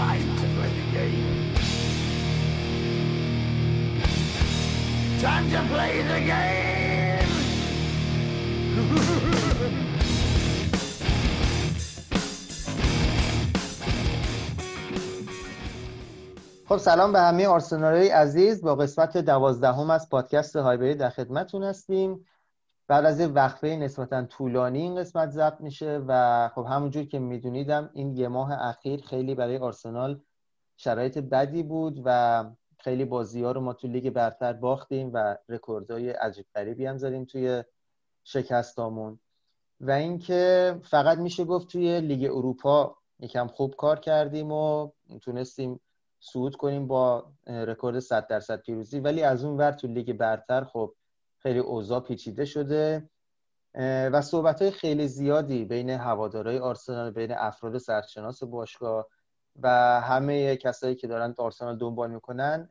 time to play the game. Time to play the game. خب سلام به همه آرسنالی عزیز با قسمت دوازدهم از پادکست هایبری در خدمتتون هستیم بعد از وقفه نسبتا طولانی این قسمت ضبط میشه و خب همونجور که میدونیدم این یه ماه اخیر خیلی برای آرسنال شرایط بدی بود و خیلی بازی ها رو ما تو لیگ برتر باختیم و رکوردهای عجیب غریبی هم زدیم توی شکستامون. و اینکه فقط میشه گفت توی لیگ اروپا یکم خوب کار کردیم و تونستیم صعود کنیم با رکورد 100 درصد پیروزی. ولی از اون ور تو لیگ برتر خب خیلی اوضاع پیچیده شده. و صحبت های خیلی زیادی بین هوادارهای آرسنال بین افراد سرشناس باشگاه و همه کسایی که دارن آرسنال دنبال می‌کنن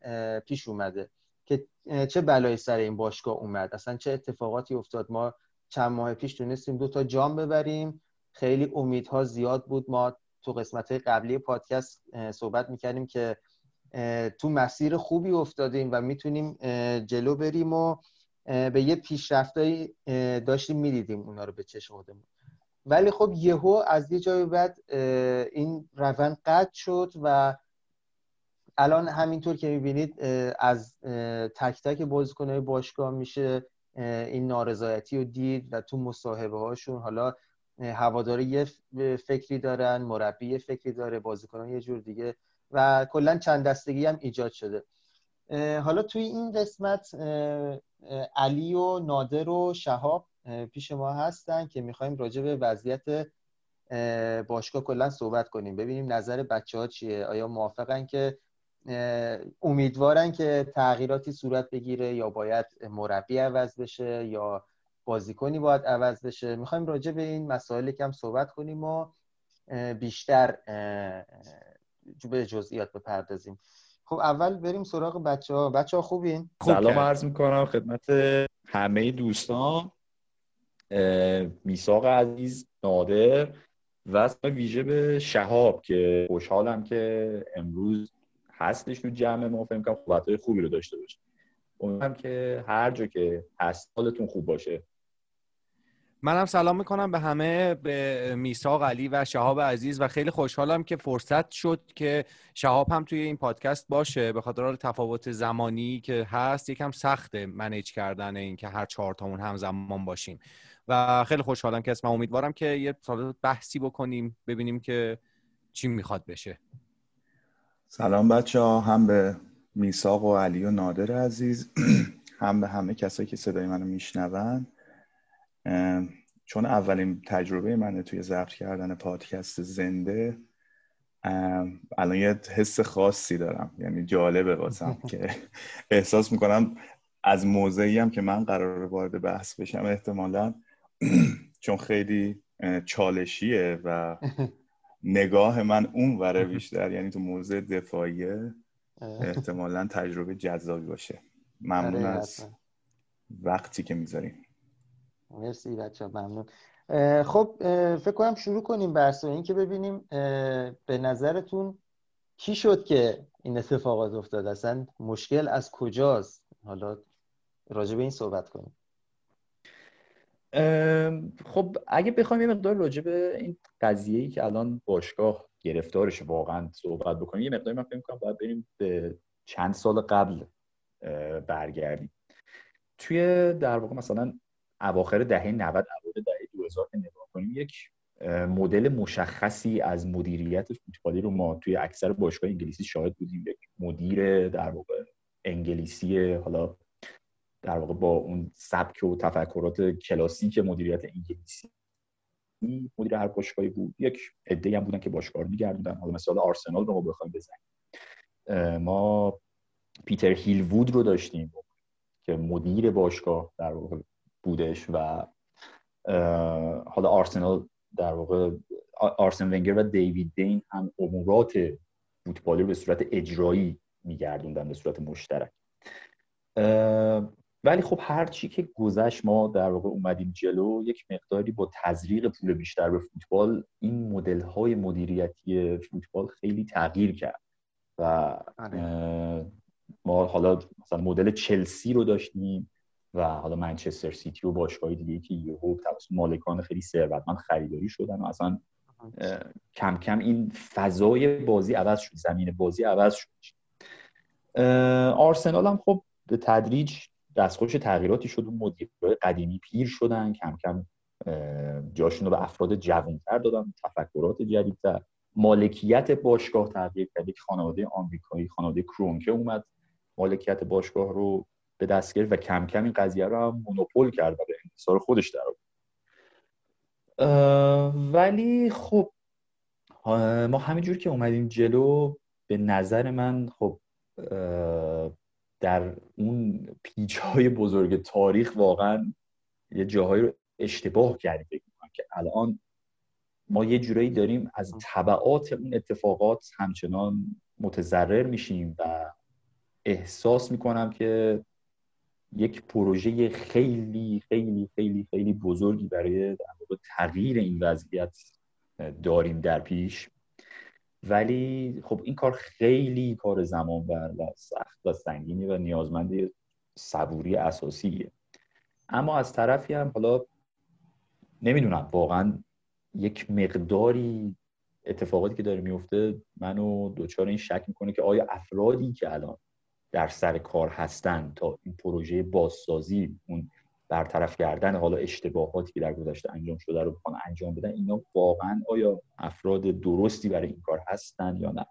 پیش اومده که چه بلایی سر این باشگاه اومد؟ اصلا چه اتفاقاتی افتاد؟ ما چند ماه پیش تونستیم دو تا جام ببریم. خیلی امیدها زیاد بود. ما تو قسمت قبلی پادکست صحبت می‌کردیم که تو مسیر خوبی افتادیم و می‌تونیم جلو بریم و به یه پیشرفتایی داشتیم می‌دیدیم اونا رو به چشم خودمون. ولی خب یهو از یه جای بعد این روند قطع شد و الان همینطور که می‌بینید از تک تک بازیکنهای باشگاه میشه این نارضایتی رو دید و تو مصاحبه هاشون حالا هواداری یه فکری دارن مربی یه فکری داره بازیکنان یه جور دیگه و کلا چند دستگی هم ایجاد شده. حالا توی این قسمت علی و نادر و شهاب پیش ما هستن که می‌خوایم راجع به وضعیت باشگاه کلا صحبت کنیم. ببینیم نظر بچه ها چیه. آیا موافقن که امیدوارن که تغییراتی صورت بگیره یا باید مربی عوض بشه یا بازیکنی باید عوض بشه؟ می‌خوایم راجع به این مسائل کم صحبت کنیم و بیشتر به جزئیات بپردازیم. خب اول بریم سراغ بچه ها بچه ها خوبین؟ سلام عرض می‌کنم خدمت همه دوستان میساق عزیز نادر و ویژه به شهاب که خوشحالم که امروز هستش تو جمع ما. فکر کنم های خوبی رو داشته باشه. امیدوارم که هر جا که هست حالتون خوب باشه. منم سلام می‌کنم به همه به میساق علی و شهاب عزیز و خیلی خوشحالم که فرصت شد که شهاب هم توی این پادکست باشه. به خاطر تفاوت زمانی که هست یکم سخته منیج کردن این که هر چهار تامون هم زمان باشیم. و خیلی خوشحالم که اسمم امیدوارم که یه سال بحثی بکنیم ببینیم که چی می‌خواد بشه. سلام بچه ها هم به میساق و علی و نادر عزیز هم به همه کسایی که صدای منو میشنون. چون اولین تجربه منه توی ضبط کردن پادکست زنده الان یه حس خاصی دارم. یعنی جالبه واسم که احساس می‌کنم از موضعی هم که من قرار وارد بحث بشم احتمالا چون خیلی چالشیه و نگاه من اون وره بیشتر یعنی تو موضع دفاعیه احتمالا تجربه جذابی باشه. ممنون آره، از وقتی که می‌ذاریم مرسی بچه ممنون. خب فکر کنم شروع کنیم بحث این که ببینیم به نظرتون کی شد که این اتفاقات افتاد؟ اصلا مشکل از کجاست؟ حالا راجع به این صحبت کنیم. خب اگه بخوایم یه مقدار راجع به این قضیه ای که الان باشگاه گرفتارش واقعا صحبت بکنیم یه مقداری من فکر کنم باید بریم به چند سال قبل برگردیم. توی در واقع مثلا اواخر دهه 90 اوایل دهه 2000 که نگاه کنیم یک مدل مشخصی از مدیریت فوتبالی رو ما توی اکثر باشگاه انگلیسی شاهد بودیم. یک مدیر در واقع انگلیسی حالا در واقع با اون سبک و تفکرات کلاسیک مدیریت انگلیسی مدیر هر باشگاهی بود. یک عده هم بودن که باشگاه رو میگردوندن. حالا مثال آرسنال رو بخوایم بزنیم. ما پیتر هیل وود رو داشتیم که مدیر باشگاه در واقع بودش و حالا آرسنال در واقع آرسن ونگر و دیوید دین هم امورات فوتبالی رو به صورت اجرایی میگردوندن به صورت مشترک. ولی خب هر چی که گذشت ما در واقع اومدیم جلو یک مقداری با تزریق پول بیشتر به فوتبال این مدل های مدیریتی فوتبال خیلی تغییر کرد. و آره. ما حالا مثلا مدل چلسی رو داشتیم. و حالا منچستر سیتی و باشگاهی دیگه که یهو توسط مالکان خیلی ثروتمند خریداری شدن و اصلا کم کم این فضای بازی عوض شد زمین بازی عوض شد. آرسنال هم خب به تدریج دستخوش تغییراتی شد و مدیرای قدیمی پیر شدن کم کم جاشون رو به افراد جوانتر دادن تفکرات جدیدتر. مالکیت باشگاه تغییر کرد. یک خانواده آمریکایی خانواده کرونکه اومد مالکیت باشگاه رو به دست گرفت و کم کم این قضیه رو هم مونوپول کرد و به انحصار خودش در ولی خب ما همینجور که اومدیم جلو به نظر من خب در اون پیچ های بزرگ تاریخ واقعا یه جاهایی رو اشتباه کردیم که الان ما یه جورایی داریم از طبعات اون اتفاقات همچنان متضرر میشیم و احساس می‌کنم که یک پروژه خیلی خیلی خیلی خیلی بزرگی برای تغییر این وضعیت داریم در پیش. ولی خب این کار خیلی کار زمان بر و سخت و سنگینی و نیازمند صبوری اساسیه. اما از طرفی هم حالا نمی‌دونم واقعا یک مقداری اتفاقاتی که داره میفته منو دوچار این شک می‌کنه که آیا افرادی که الان در سر کار هستن تا این پروژه بازسازی اون برطرف کردن حالا اشتباهاتی که در گذشته انجام شده رو بخوان انجام بدن اینا واقعا آیا افراد درستی برای این کار هستن یا نه؟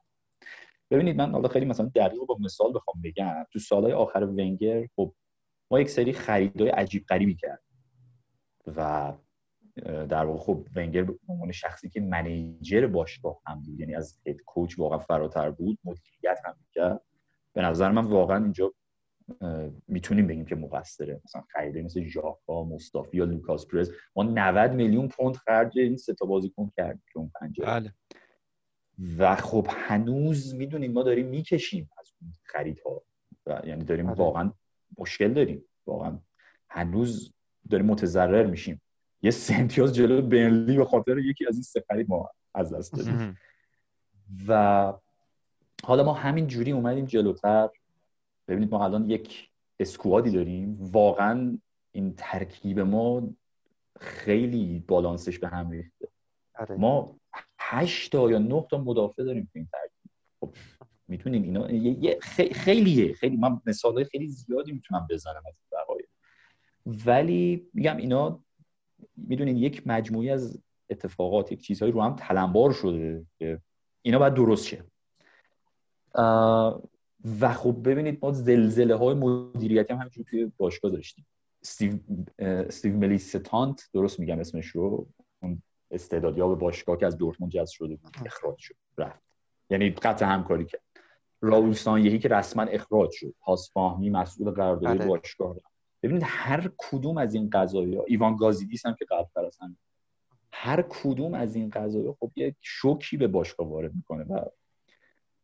ببینید من حالا خیلی مثلا دقیق با مثال بخوام بگم. تو سالهای آخر ونگر خب ما یک سری خریدای عجیب غریبی کرد و در واقع خب ونگر به عنوان شخصی که منیجر باشگاه هم بود یعنی از هد کوچ واقعا فراتر بود مدیریت هم می‌کرد. به نظر من واقعا اینجا می‌تونیم بگیم که مقصره. مثلا خریده مثل ژاکا مصطفی یا لوکاس پرز ما 90 میلیون پوند خرج این سه تا بازیکن کردیم که اون پنجره. بله. و خب هنوز می‌دونیم ما داریم می‌کشیم از اون خریدها. و یعنی داریم آره. واقعا مشکل داریم. واقعا هنوز داریم متضرر میشیم. یه سنتیاز جلو برنلی به خاطر یکی از این سه خرید ما از دست دادیم. و حالا ما همین جوری اومدیم جلوتر. ببینید ما الان یک اسکوادی داریم. واقعا این ترکیب ما خیلی بالانسش به هم ریخته. آره. ما هشت تا یا نه تا مدافع داریم تو این ترکیب. خب می‌تونیم اینا یه- یه خی- خیلیه. خیلی من مثال خیلی زیادی می‌تونم بزنم از این ولی میگم اینا می‌دونین یک مجموعی از اتفاقات یک چیزهایی رو هم تلمبار شده که اینا باید درست شه. و خب ببینید ما زلزله های مدیریتی هم همینجور توی باشگاه داشتیم. استیو, استیو ملیستانت درست میگم اسمش رو اون استعدادیاب باشگاه که از دورتموند جذب شده بود اخراج شد رفت. یعنی قطع همکاری کرد. راول سانیهی که رسما اخراج شد. پاس فاهمی مسئول قراردادی بله. باشگاه رفت. ببینید هر کدوم از این قضايا ایوان گازیدیس هم که قبل از هر کدوم از این قضايا خب یک شوکی به باشگاه وارد می‌کنه و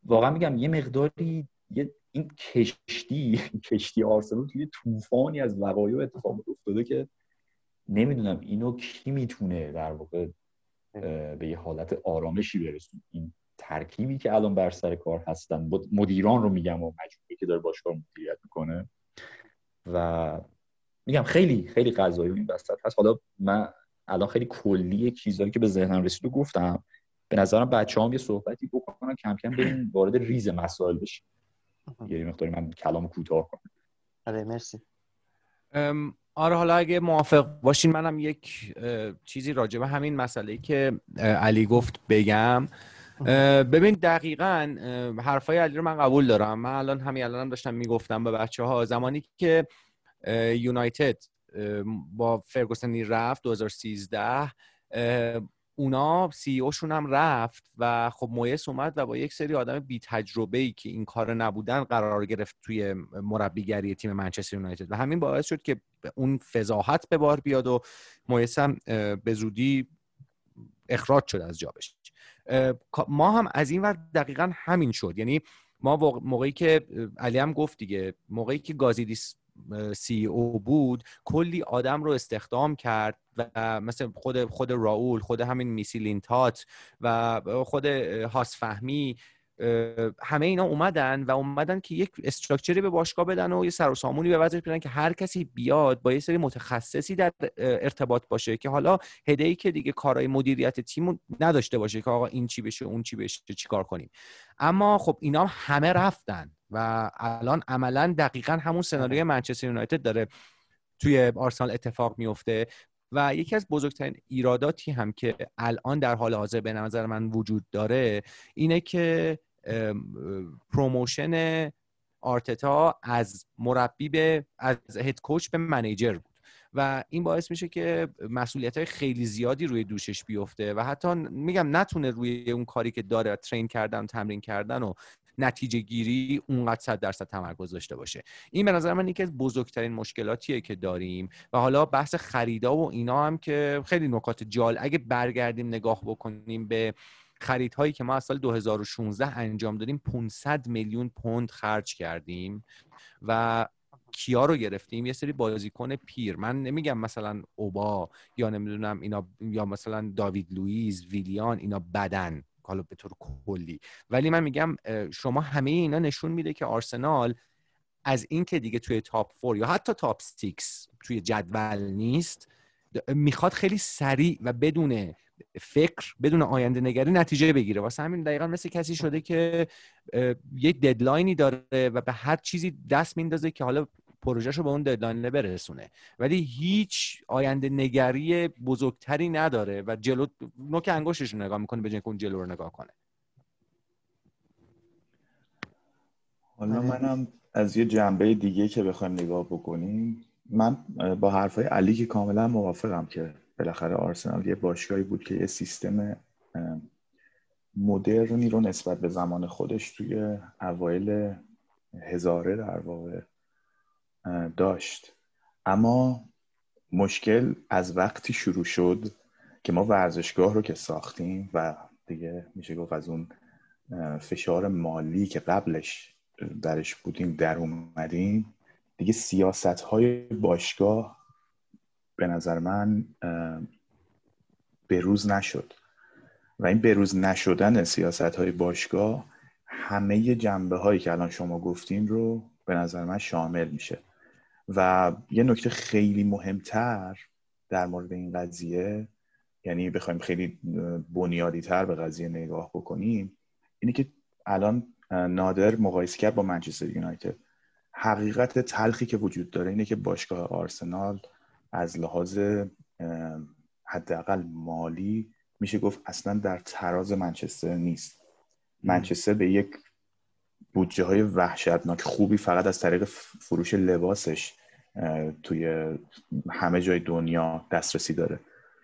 واقعا میگم یه مقداری یه این کشتی کشتی آرسنال توی طوفانی از وقایع و اتفاقات افتاده که نمی‌دونم اینو کی می‌تونه در واقع به یه حالت آرامشی برسون این ترکیبی که الان بر سر کار هستن مد- مدیران رو میگم و مجموعی که داره باشگاه مدیریت می‌کنه. و میگم خیلی خیلی قضایی این وسط هست. حالا من الان خیلی کلی چیزایی که به ذهنم رسید و گفتم به نظرم بچه هم یه صحبتی بکنن کم کم بریم وارد ریز مسائل بشیم. یه مقداری من کلام کوتاه کنم. آره مرسی. آره حالا اگه موافق باشین منم یک چیزی راجع به همین مسئله ای که علی گفت بگم. ببین دقیقا حرفای علی رو من قبول دارم. من الان همین الانم داشتم می‌گفتم به بچه ها زمانی که یونایتد با فرگوسنی رفت 2013 اه، اونا سی اوشون هم رفت و خب مویس اومد و با یک سری آدم بی ای که این کار نبودن قرار گرفت توی مربیگری تیم منچستر یونایتد. و همین باعث شد که اون فضاحت به بار بیاد و مویس هم به زودی اخراج شد از جابش. ما هم از این ور دقیقا همین شد. یعنی ما موقعی که علی هم گفت دیگه موقعی که گازیدیس سی او بود کلی آدم رو استخدام کرد و مثل خود خود راول خود همین میسیلینتات و خود هاس فهمی همه اینا اومدن و اومدن که یک استراکچری به باشگاه بدن و یه سر و سامونی به وضعش بدن که هر کسی بیاد با یه سری متخصصی در ارتباط باشه که حالا هدهی که دیگه کارهای مدیریت تیم نداشته باشه که آقا این چی بشه اون چی بشه چی کار کنیم. اما خب اینا همه رفتن و الان عملا دقیقا همون سناریوی منچستر یونایتد داره توی آرسنال اتفاق میفته. و یکی از بزرگترین ایراداتی هم که الان در حال حاضر به نظر من وجود داره اینه که promotion آرتتا از مربی به از head coach به manager بود و این باعث میشه که مسئولیت های خیلی زیادی روی دوشش بیفته و حتی میگم نتونه روی اون کاری که داره train کردن تمرین کردن و نتیجه گیری اونقدر صد درصد تمرکز داشته باشه. این به نظر من یکی از بزرگترین مشکلاتیه که داریم و حالا بحث خریدا و اینا هم که خیلی نکات جال اگه برگردیم نگاه بکنیم به خریدهایی که ما از سال 2016 انجام دادیم 500 میلیون پوند خرج کردیم و کیا رو گرفتیم؟ یه سری بازیکن پیر. من نمیگم مثلا اوبا یا نمی‌دونم اینا یا مثلا داوید لوئیس ویلیان اینا بدن. حالا به طور کلی. ولی من میگم شما همه اینا نشون میده که آرسنال از این که دیگه توی top four یا حتی top six توی جدول نیست می‌خواد خیلی سریع و بدون فکر بدون آینده نگری نتیجه بگیره. واسه همین دقیقا مثل کسی شده که یک deadline ی داره و به هر چیزی دست میندازه که حالا پروژهش رو به اون deadline برسونه. ولی هیچ آینده نگری بزرگتری نداره و جلو نوک انگشتش رو نگاه می‌کنه به جای اون جلو رو نگاه کنه. حالا منم از یه جنبه دیگه که بخوایم نگاه بکنیم من با حرفای علی که کاملا موافقم که بالاخره آرسنال یه باشگاهی بود که یه سیستم مدرنی رو نسبت به زمان خودش توی اوایل هزاره در واقع داشت. اما مشکل از وقتی شروع شد که ما ورزشگاه رو که ساختیم و دیگه میشه گفت از اون فشار مالی که قبلش درش بودیم در اومدیم دیگه سیاست های باشگاه به نظر من بروز نشد. و این بروز نشدن سیاست های باشگاه همه جنبه هایی که الان شما گفتین رو به نظر من شامل میشه. و یه نکته خیلی مهمتر در مورد این قضیه یعنی بخوایم خیلی بنیادی تر به قضیه نگاه بکنیم اینه که الان نادر مقایسه کرد با منچستر یونایتد. حقیقت تلخی که وجود داره اینه که باشگاه آرسنال از لحاظ حداقل مالی میشه گفت اصلا در تراز منچستر نیست. منچستر به یک بودجه های وحشتناک خوبی فقط از طریق فروش لباسش توی همه جای دنیا دسترسی داره.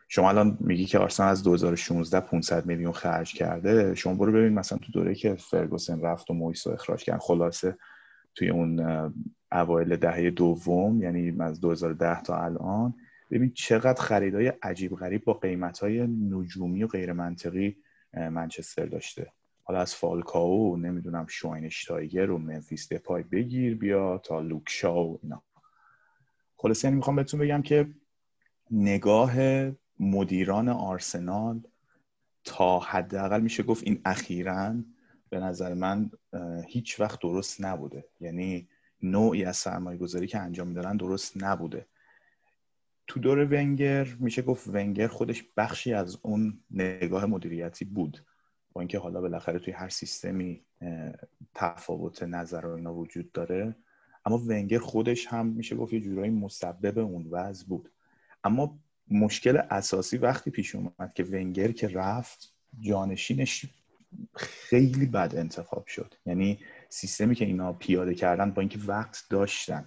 شما الان میگی که آرسنال از 2016 500 میلیون خرج کرده شما برو ببین مثلا تو دوره که فرگوسن رفت و مویسو اخراج کردن خلاصه توی اون اوایل دهه دوم یعنی از 2010 تا الان ببین چقدر خریدای عجیب غریب با قیمت های نجومی و غیر منطقی منچستر داشته. حالا از فالکاو نمی‌دونم شواینشتایگر و منفیس دپای بگیر بیا تا لوکشا و اینا. خلاصه یعنی می‌خوام بهتون بگم که نگاه مدیران آرسنال تا حداقل میشه گفت این اخیرا به نظر من هیچ وقت درست نبوده. یعنی نوعی از سرمایه گذاری که انجام میدارن درست نبوده. تو دور ونگر میشه گفت ونگر خودش بخشی از اون نگاه مدیریتی بود. با اینکه حالا بالاخره توی هر سیستمی تفاوت نظر و اینا وجود داره. اما ونگر خودش هم میشه گفت یه جورایی مسبب اون وضع بود. اما مشکل اساسی وقتی پیش اومد که ونگر که رفت جانشینش خیلی بد انتخاب شد. یعنی سیستمی که اینا پیاده کردن با اینکه وقت داشتن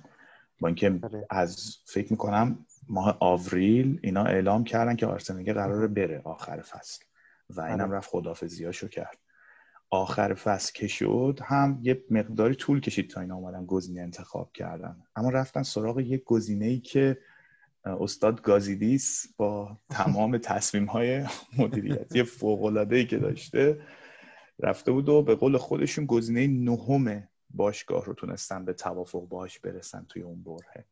با اینکه بله. از فکر می‌کنم ماه آوریل اینا اعلام کردن که آرسنال قراره بره آخر فصل. و اینم بله. رفت خدافزیاشو کرد. آخر فصل که شد هم یه مقداری طول کشید تا اینا اومدن گزینه انتخاب کردن. اما رفتن سراغ یک گزینه ای که استاد گازیدیس با تمام تصمیم های مدیریتی فوق ای که داشته رفته بود و به قول خودشون گزینه نهم باشگاه رو تونستن به توافق باش برسن توی اون بره.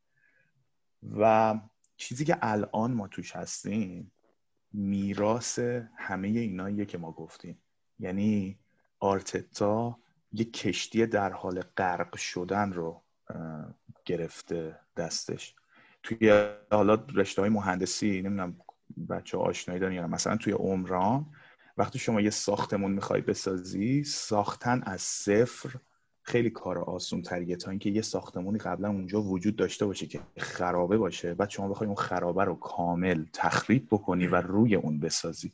و چیزی که الان ما توش هستیم میراث همه ایناییه که ما گفتیم. یعنی آرتتا یه کشتی در حال غرق شدن رو گرفته دستش. توی حالا رشته های مهندسی نمی‌دونم بچه آشنایی دارن یا مثلا توی عمران وقتی شما یه ساختمون می‌خوای بسازی ساختن از صفر خیلی کار آسون تریه تا اینکه یه ساختمونی قبلا اونجا وجود داشته باشه که خرابه باشه. بعد شما بخوای اون خرابه رو کامل تخریب بکنی و روی اون بسازی.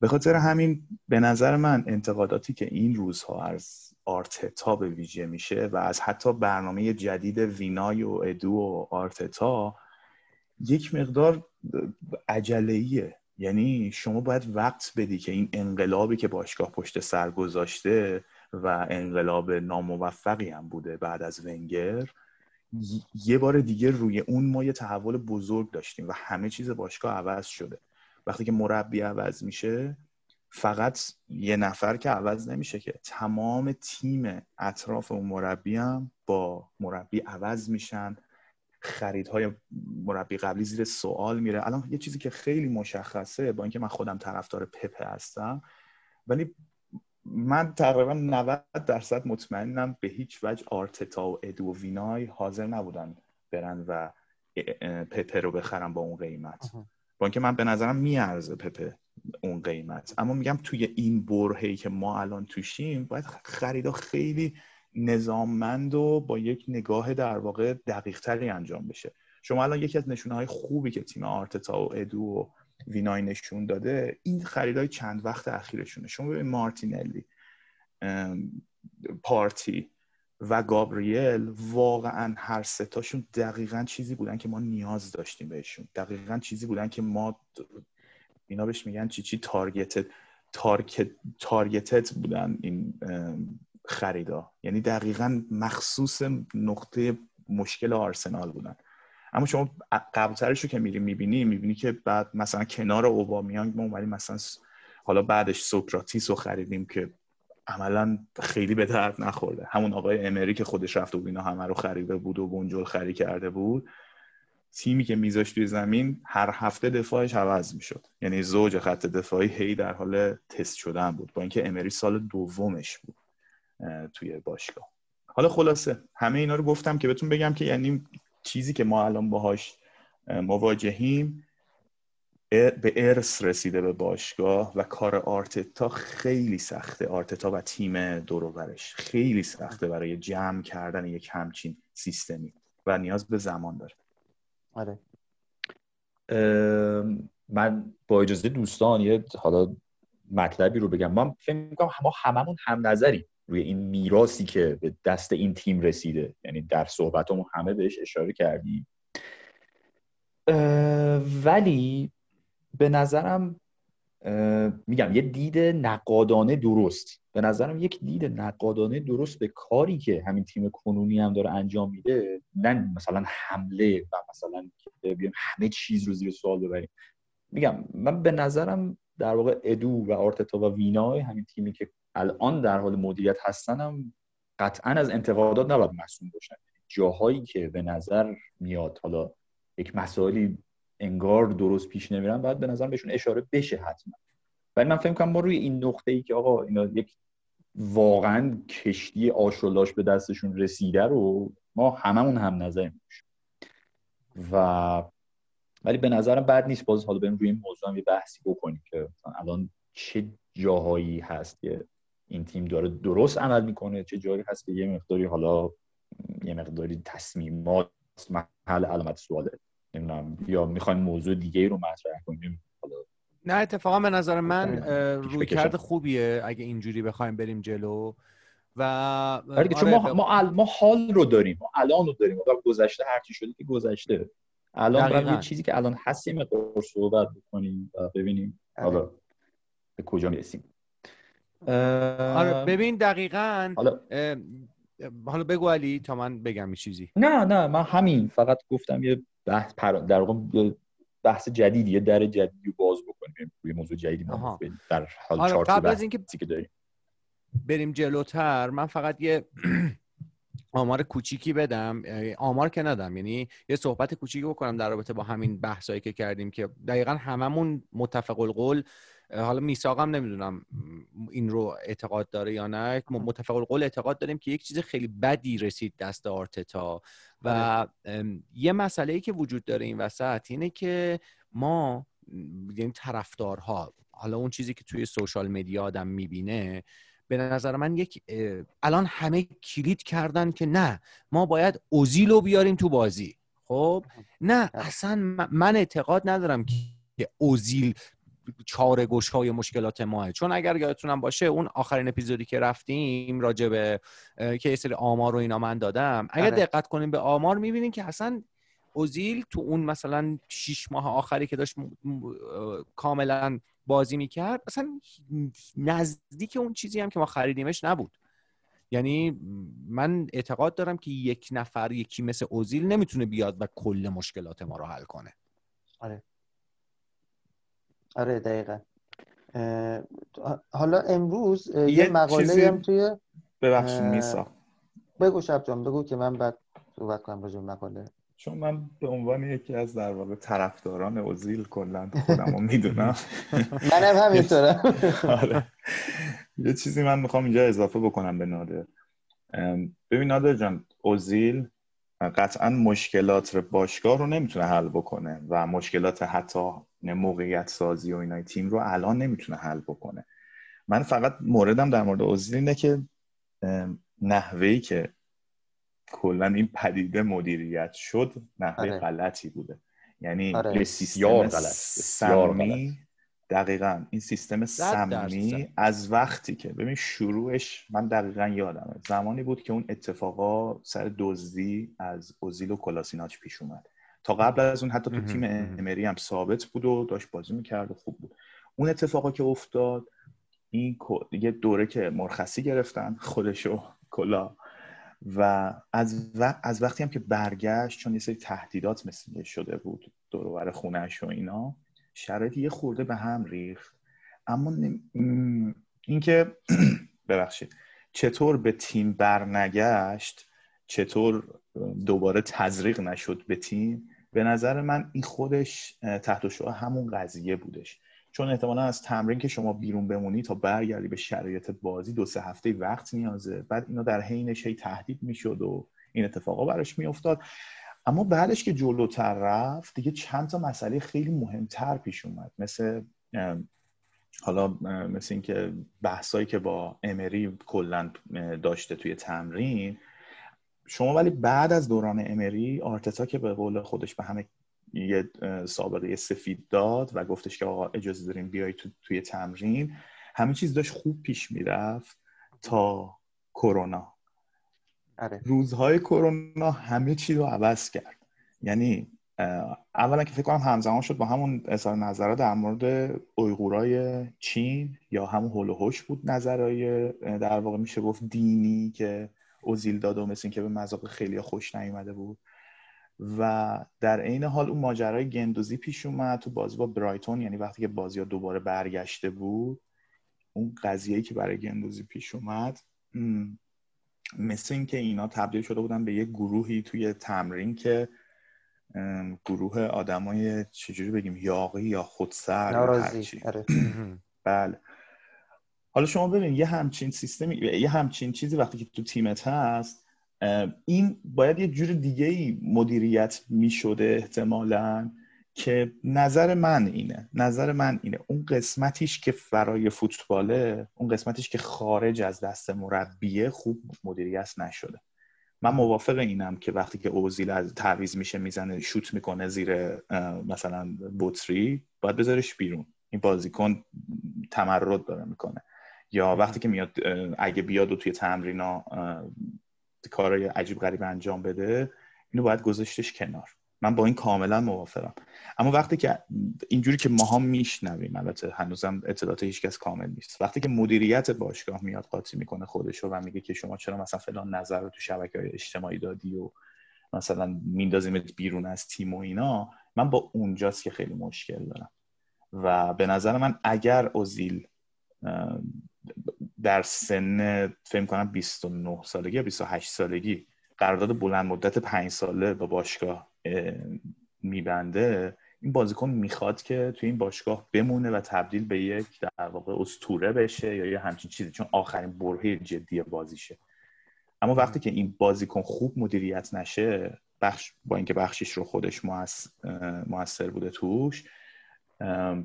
به خاطر همین به نظر من انتقاداتی که این روزها از آرتتا به ویژه میشه و از حتی برنامه جدید وینای و ادو و آرتتا یک مقدار عجلهیه یعنی شما باید وقت بدی که این انقلابی که باشگاه پشت سر گذاشته و انقلاب ناموفقی هم بوده بعد از ونگر. یه بار دیگه روی اون ما یه تحول بزرگ داشتیم و همه چیز باشگاه عوض شده. وقتی که مربی عوض میشه فقط یه نفر که عوض نمیشه که تمام تیم اطراف اون مربی هم با مربی عوض میشن. خریدهای مربی قبلی زیر سوال میره. الان یه چیزی که خیلی مشخصه با اینکه من خودم طرفدار پپه هستم ولی من تقریبا 90 درصد مطمئنم به هیچ وجه آرتتا و ادو و وینای حاضر نبودن برن و پپه رو بخرن با اون قیمت. با اینکه من به نظرم میارزه پپه اون قیمت. اما میگم توی این برهی که ما الان توشیم باید خریدا خیلی نظاممند و با یک نگاه در واقع دقیق تری انجام بشه. شما الان یکی از نشونه های خوبی که تیم آرتتا و ادو و وینای نشون داده این خریدای چند وقت اخیرشونه. شما ببین مارتینلی پارتی و گابریل واقعا هر ستاشون دقیقا چیزی بودن که ما نیاز داشتیم بهشون. دقیقا چیزی بودن که ما اینا بهش میگن چی چی؟ targeted targeted بودن این خریدا. یعنی دقیقا مخصوص نقطه مشکل آرسنال بودن. اما شما قبلترش رو که میری می‌بینی می‌بینی که بعد مثلا کنار اوبامیانگ ما اومدیم مثلا حالا بعدش سوکراتیس رو خریدیم که عملا خیلی به درد نخورده. همون آقای امری که خودش رفته بود اینا همه رو خریده بود و بونجل خری کرده بود. تیمی که میذاشت توی زمین هر هفته دفاعش عوض می‌شد. یعنی زوج خط دفاعی هی در حال تست شدن بود. با اینکه امری سال دومش بود توی باشگاه. حالا خلاصه همه اینا رو گفتم که بهتون بگم که یعنی چیزی که ما الان باهاش مواجهیم به ارث رسیده به باشگاه و کار آرتتا خیلی سخته. آرتتا و تیم دوروبرش خیلی سخته برای جمع کردن یک همچین سیستمی و نیاز به زمان داره. آره. من با اجازه دوستان یه حالا مطلبی رو بگم. من فکر می‌کنم ما هممون هم نظری روی این میراسی که به دست این تیم رسیده. یعنی در صحبتمون همه بهش اشاره کردیم. ولی به نظرم میگم یه دید نقادانه درست. به نظرم یک دید نقادانه درست به کاری که همین تیم کنونی هم داره انجام میده نه مثلا حمله و مثلا بیایم همه چیز رو زیر سوال ببریم. میگم من به نظرم در واقع ادو و آرتتا و وینای همین تیمی که الان در حال مدیریت هستنم قطعا از انتقادات نباید مسئول باشن. جاهایی که به نظر میاد حالا یک مسائلی انگار درست پیش نمیرن باید به نظر بهشون اشاره بشه حتما. ولی من فکر کنم ما روی این نقطه ای که آقا اینا یک واقعا کشتی آش و لاش به دستشون رسیده رو ما هممون هم نظر و ولی به نظرم بد نیست باز حالا بریم روی این موضوع هم یه بحثی بکنیم که الان چه جاهایی هست که این تیم داره درست عمل می‌کنه چه جایی هست که یه مقداری حالا یه مقداری تصمیمات محل علامت سواله. نمی‌دونم یا می‌خوایم موضوع دیگه رو مطرح کنیم؟ حالا نه اتفاقا به نظر من روی کرد خوبیه اگه اینجوری بخوایم بریم جلو. و آره چون ما, ما, ما حال رو داریم ما الان رو داریم و گذشته هرچی شده که گذشته. الان یه چیزی که الان هست یه مقدار صحبت بکنیم و ببینیم. حالا به کجا می‌رسیم؟ آره ببین دقیقا حالا حالا بگو علی تا من بگم چیزی. نه نه من همین فقط گفتم یه بحث پر... در واقع بحث جدیدی یه در جدیدی رو باز بکنیم. روی موضوع جدیدی در حال آره قبل از اینکه بریم جلوتر من فقط یه آمار کوچیکی بدم آمار که ندم. یعنی یه صحبت کوچیکی بکنم در رابطه با همین بحثایی که کردیم که دقیقا هممون متفق القول حالا میثاقم نمی‌دونم این رو اعتقاد داره یا نه. متفق القول اعتقاد داریم که یک چیز خیلی بدی رسید دست آرتتا. و آره. یه مسئله ای که وجود داره این وسط اینه که ما یعنی طرفدارها حالا اون چیزی که توی سوشال مدیا آدم می‌بینه به نظر من یک الان همه کلید کردن که نه ما باید اوزیلو بیاریم تو بازی. خب؟ نه اصلا من اعتقاد ندارم که اوزیل چاره گوش های مشکلات ماه چون اگر یادتونم باشه اون آخرین اپیزودی که رفتیم راجع به که یه سری آمار رو اینا من دادم. اگر آره. دقت کنیم به آمار می‌بینیم که اصلا اوزیل تو اون مثلا شیش ماه آخری که داشت کاملا بازی می‌کرد اصلا نزدیک اون چیزی هم که ما خریدیمش نبود. یعنی من اعتقاد دارم که یک نفر یکی مثل اوزیل نمی‌تونه بیاد و کل مشکلات ما رو حل کنه. آره. آره دقیقا. حالا امروز یه, مقاله هم توی ببخشید میسا. بگو شب جان بگو که من بعد صحبت کنم راجع مقاله. چون من به عنوان یکی از در واقع طرفداران اوزیل کلا خودم رو می‌دونم. منم همینطورم. آره. یه چیزی من می‌خوام اینجا اضافه بکنم به نادر. ببین نادر جان اوزیل قطعا مشکلات باشگاه رو نمی‌تونه حل بکنه و مشکلات حتی موقعیت سازی و اینای تیم رو الان نمی‌تونه حل بکنه. من فقط موردم در مورد اوزیل اینه که نحوهی که کلا این پدیده مدیریت شد نحوه آره. غلطی بوده. یعنی آره. سیستم سمی دقیقا این سیستم سمی از وقتی که ببین شروعش من دقیقا یادمه. زمانی بود که اون اتفاقا سر دزدی از اوزیل و کلاسیناچ پیش اومد. تا قبل از اون حتی تو تیم امری هم ثابت بود و داشت بازی می‌کرد و خوب بود. اون اتفاقا که افتاد این یه دوره که مرخصی گرفتن خودشو کلا و از, از وقتی هم که برگشت چون یه سری تهدیدات مثل شده بود دورور خونهش و اینا شرایط یه خورده به هم ریخت. اما اینکه ببخشید چطور به تیم برنگشت چطور دوباره تزریق نشد به تیم به نظر من این خودش تحت شعا همون قضیه بودش. چون احتمالا از تمرین که شما بیرون بمونی تا برگردی به شرایط بازی دو سه هفته وقت نیازه. بعد اینا در حینش هی تهدید می‌شد و این اتفاقا براش میافتاد. اما بعدش که جلوتر رفت دیگه چند تا مسئله خیلی مهمتر پیش اومد. مثل حالا مثل اینکه بحثایی که با امری کلا داشته توی تمرین. شما ولی بعد از دوران امری آرتتا که به قول خودش به همه یه سابقه سفید داد و گفتش که آقا اجازه داریم بیای تو، توی تمرین. همه چیز داشت خوب پیش می‌رفت تا کرونا. آره. روزهای کرونا همه چی رو عوض کرد. یعنی اولا که فکر کنم همزمان شد با همون اظهار نظرها در مورد اویغورای چین یا همون هول بود نظرهای در واقع میشه گفت دینی که اوزیل داد و مثل که به مذاق خیلی خوش نیومده بود. و در عین حال اون ماجرای گندوزی پیش اومد تو بازی با برایتون یعنی وقتی که بازی ها دوباره برگشته بود اون قضیه که برای گندوزی پیش اومد مثل اینکه اینا تبدیل شده بودن به یه گروهی توی تمرین که گروه آدمای چجوری بگیم یاقی یا خودسر ناراضی. آره. بله. حالا شما ببین یه همچین سیستمی یه همچین چیزی وقتی که تو تیمت هست این باید یه جور دیگه ای مدیریت می شده احتمالا که نظر من اینه نظر من اینه. اون قسمتیش که فرای فوتباله اون قسمتیش که خارج از دست مربیه خوب مدیریت نشده. من موافق اینم که وقتی که اوزیل از تعویز میشه می‌زنه شوت می‌کنه زیر مثلا بوتری باید بذارش بیرون. این بازیکن تمرد داره می‌کنه. یا وقتی که میاد اگه بیاد و توی تمرینا کارهای عجیب غریب انجام بده اینو باید گذاشتش کنار. من با این کاملا موافقم. اما وقتی که اینجوری که ماها میشنویم البته هنوزم اطلاعات هیچکس کامل نیست. وقتی که مدیریت باشگاه میاد قاطی می‌کنه خودشو و میگه که شما چرا مثلا فلان نظر رو تو شبکه های اجتماعی دادی و مثلا میندازیمت بیرون از تیم و اینا من با اونجاست که خیلی مشکل دارم. و به نظر من اگر اوزیل در سن فکر کنم 29 سالگی یا 28 سالگی قرارداد بلند مدت پنج ساله با باشگاه میبنده. این بازیکن می‌خواد که توی این باشگاه بمونه و تبدیل به یک در واقع استوره بشه یا یه همچین چیزی چون آخرین برهه جدی بازیشه. اما وقتی که این بازیکن خوب مدیریت نشه بخش با اینکه بخشش رو خودش موثر بوده توش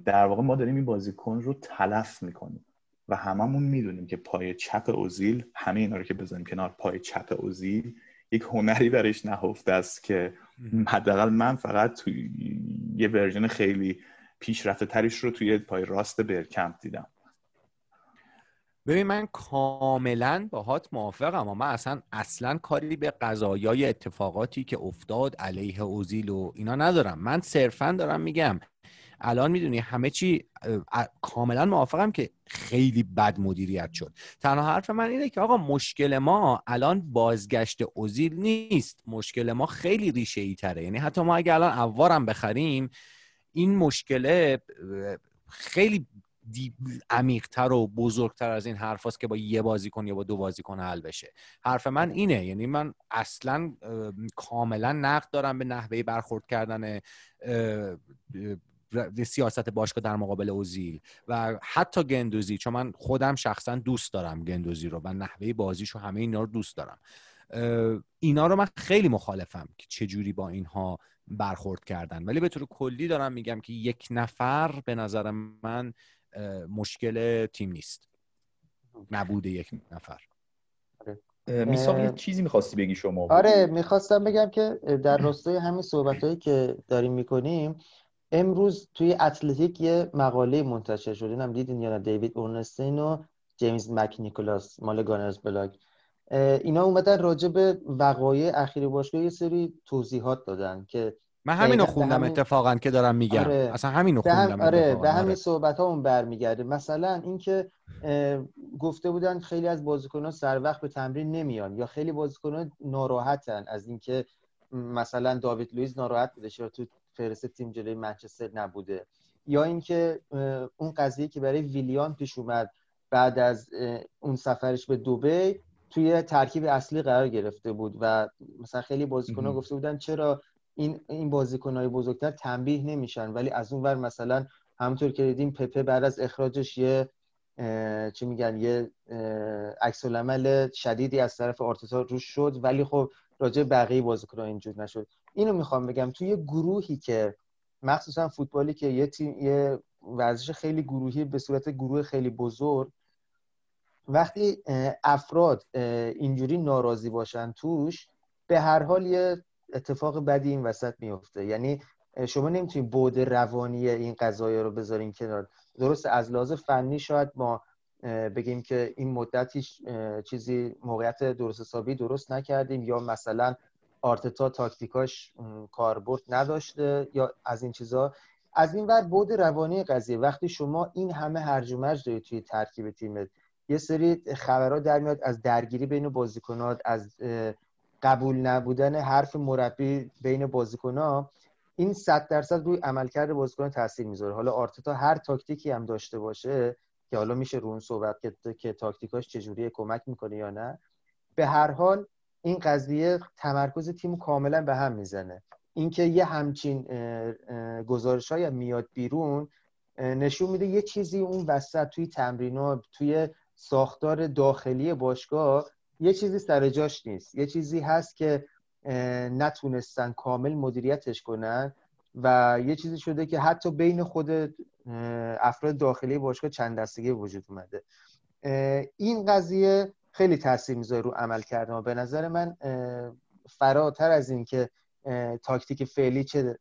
در واقع ما داریم این بازیکن رو تلف می‌کنیم. و هممون می‌دونیم که پای چپ اوزیل همه اینا رو که بزنیم کنار پای چپ اوزیل یک هنری درش نهفته است که حداقل من فقط توی یه ورژن خیلی پیشرفته تریش رو توی پای راست برکمپ دیدم. ببین من کاملا باهات موافقم اما من اصلا اصلا کاری به قضایای اتفاقاتی که افتاد علیه اوزیل و اینا ندارم. من صرفا دارم میگم الان می‌دونی همه چی کاملا موافقم که خیلی بد مدیریت شد. تنها حرف من اینه که آقا مشکل ما الان بازگشت اوزیل نیست. مشکل ما خیلی ریشه ای تره. یعنی حتی ما اگه الان اوارم بخریم این مشکله خیلی عمیقتر و بزرگتر از این حرف که با یه بازیکن یا با دو بازیکن حل بشه. حرف من اینه. یعنی من اصلا کاملا نقد دارم به نحوه برخورد کردن سیاست باشگاه در مقابل اوزیل و حتی گندوزی چون من خودم شخصا دوست دارم گندوزی رو و نحوه بازیش و همه اینا رو دوست دارم. اینا رو من خیلی مخالفم که چجوری با اینها برخورد کردن. ولی به طور کلی دارم میگم که یک نفر به نظر من مشکل تیم نیست. نبوده یک نفر. میساق یه چیزی می‌خواستی بگی شما؟ آره می‌خواستم بگم که در راستای همین صحبت هایی که داریم می‌کنیم امروز توی اتلتیک یه مقاله منتشر شده اینم دیدین یا نه؟ دیوید اورنستین و جیمز مک نیکولاس مال گانرز بلاگ اینا اومدن راجع به وقایع اخیر باشگاه یه سری توضیحات دادن که من همینو خوندم همین... اتفاقا که دارم میگم. آره. اصلا همینو خوندم آره به همین آره. صحبت ها اون برمیگرده. مثلا اینکه گفته بودن خیلی از بازیکنان سر وقت به تمرین نمیان یا خیلی بازیکنان ناراحتن از اینکه مثلا داوید لوئیس ناراحت بوده. چرا تو فرست تیم جلوی منچستر نبوده. یا اینکه اون قضیه که برای ویلیان پیش اومد بعد از اون سفرش به دوبی توی ترکیب اصلی قرار گرفته بود و مثلا خیلی بازیکن‌ها گفته بودن چرا این این بازیکن‌های بزرگتر تنبیه نمیشن. ولی از اون ور مثلا همونطور که دیدیم پپه بعد از اخراجش یه چی میگن یه عکس شدیدی از طرف آرتتا روش شد. ولی خب راجع بقیه بازیکن‌ها اینجور نشد. اینو می‌خوام بگم توی گروهی که مخصوصا فوتبالی که یه تیم یه ورزش خیلی گروهی به صورت گروه خیلی بزرگ وقتی افراد اینجوری ناراضی باشن توش به هر حال یه اتفاق بدی این وسط میفته یعنی شما نمی‌تونید بود روانی این قضايا رو بذارین کنار. درست از لحاظ فنی شاید ما بگیم که این مدت هیچ چیزی موقعیت درست حسابی درست نکردیم یا مثلا آرتتا تاکتیکاش کاربرد نداشته یا از این چیزا. از این ور بود روانی قضیه. وقتی شما این همه هرج و مرج دارید توی ترکیب تیمت یه سری خبرات در میاد از درگیری بین بازیکنات از قبول نبودن حرف مربی بین بازیکنها این صد درصد روی عملکرد بازیکن تاثیر می‌ذاره. حالا آرتتا هر تاکتیکی هم داشته باشه که حالا میشه رو اون صحبت که که تاکتیکاش چجوری کمک می‌کنه یا نه. به هر حال این قضیه تمرکز تیم کاملا به هم می‌زنه. اینکه یه همچین گزارش های میاد بیرون نشون میده یه چیزی اون وسط توی تمرین توی ساختار داخلی باشگاه یه چیزی سر جاش نیست. یه چیزی هست که نتونستن کامل مدیریتش کنن. و یه چیزی شده که حتی بین خود افراد داخلی باشگاه چند دستگی وجود اومده. این قضیه خیلی تاثیر می‌ذاره رو عمل کردن. و به نظر من فراتر از این که تاکتیک فعلی چه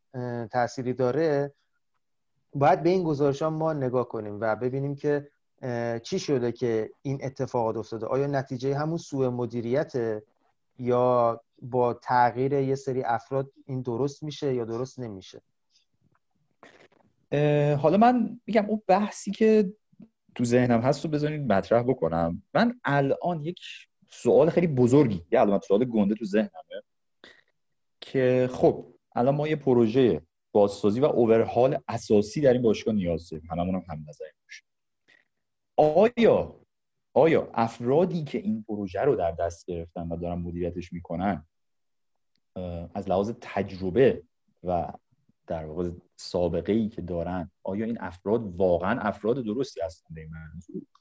تأثیری داره باید به این گزارش ما نگاه کنیم و ببینیم که چی شده که این اتفاقات افتاده. آیا نتیجه همون سوء مدیریت یا با تغییر یه سری افراد این درست میشه یا درست نمیشه؟ حالا من میگم اون بحثی که تو ذهنم هست رو مطرح بکنم. من الان یک سوال خیلی بزرگی یه علامت سوال گنده تو ذهنمه که خب الان ما یه پروژه بازسازی و اوورهال اساسی در این باشگاه نیاز داریم. هممون هم هم نظر آیا آیا افرادی که این پروژه رو در دست گرفتن و دارن مدیریتش می‌کنن از لحاظ تجربه و در واقع سابقه ای که دارن آیا این افراد واقعا افراد درستی هستن به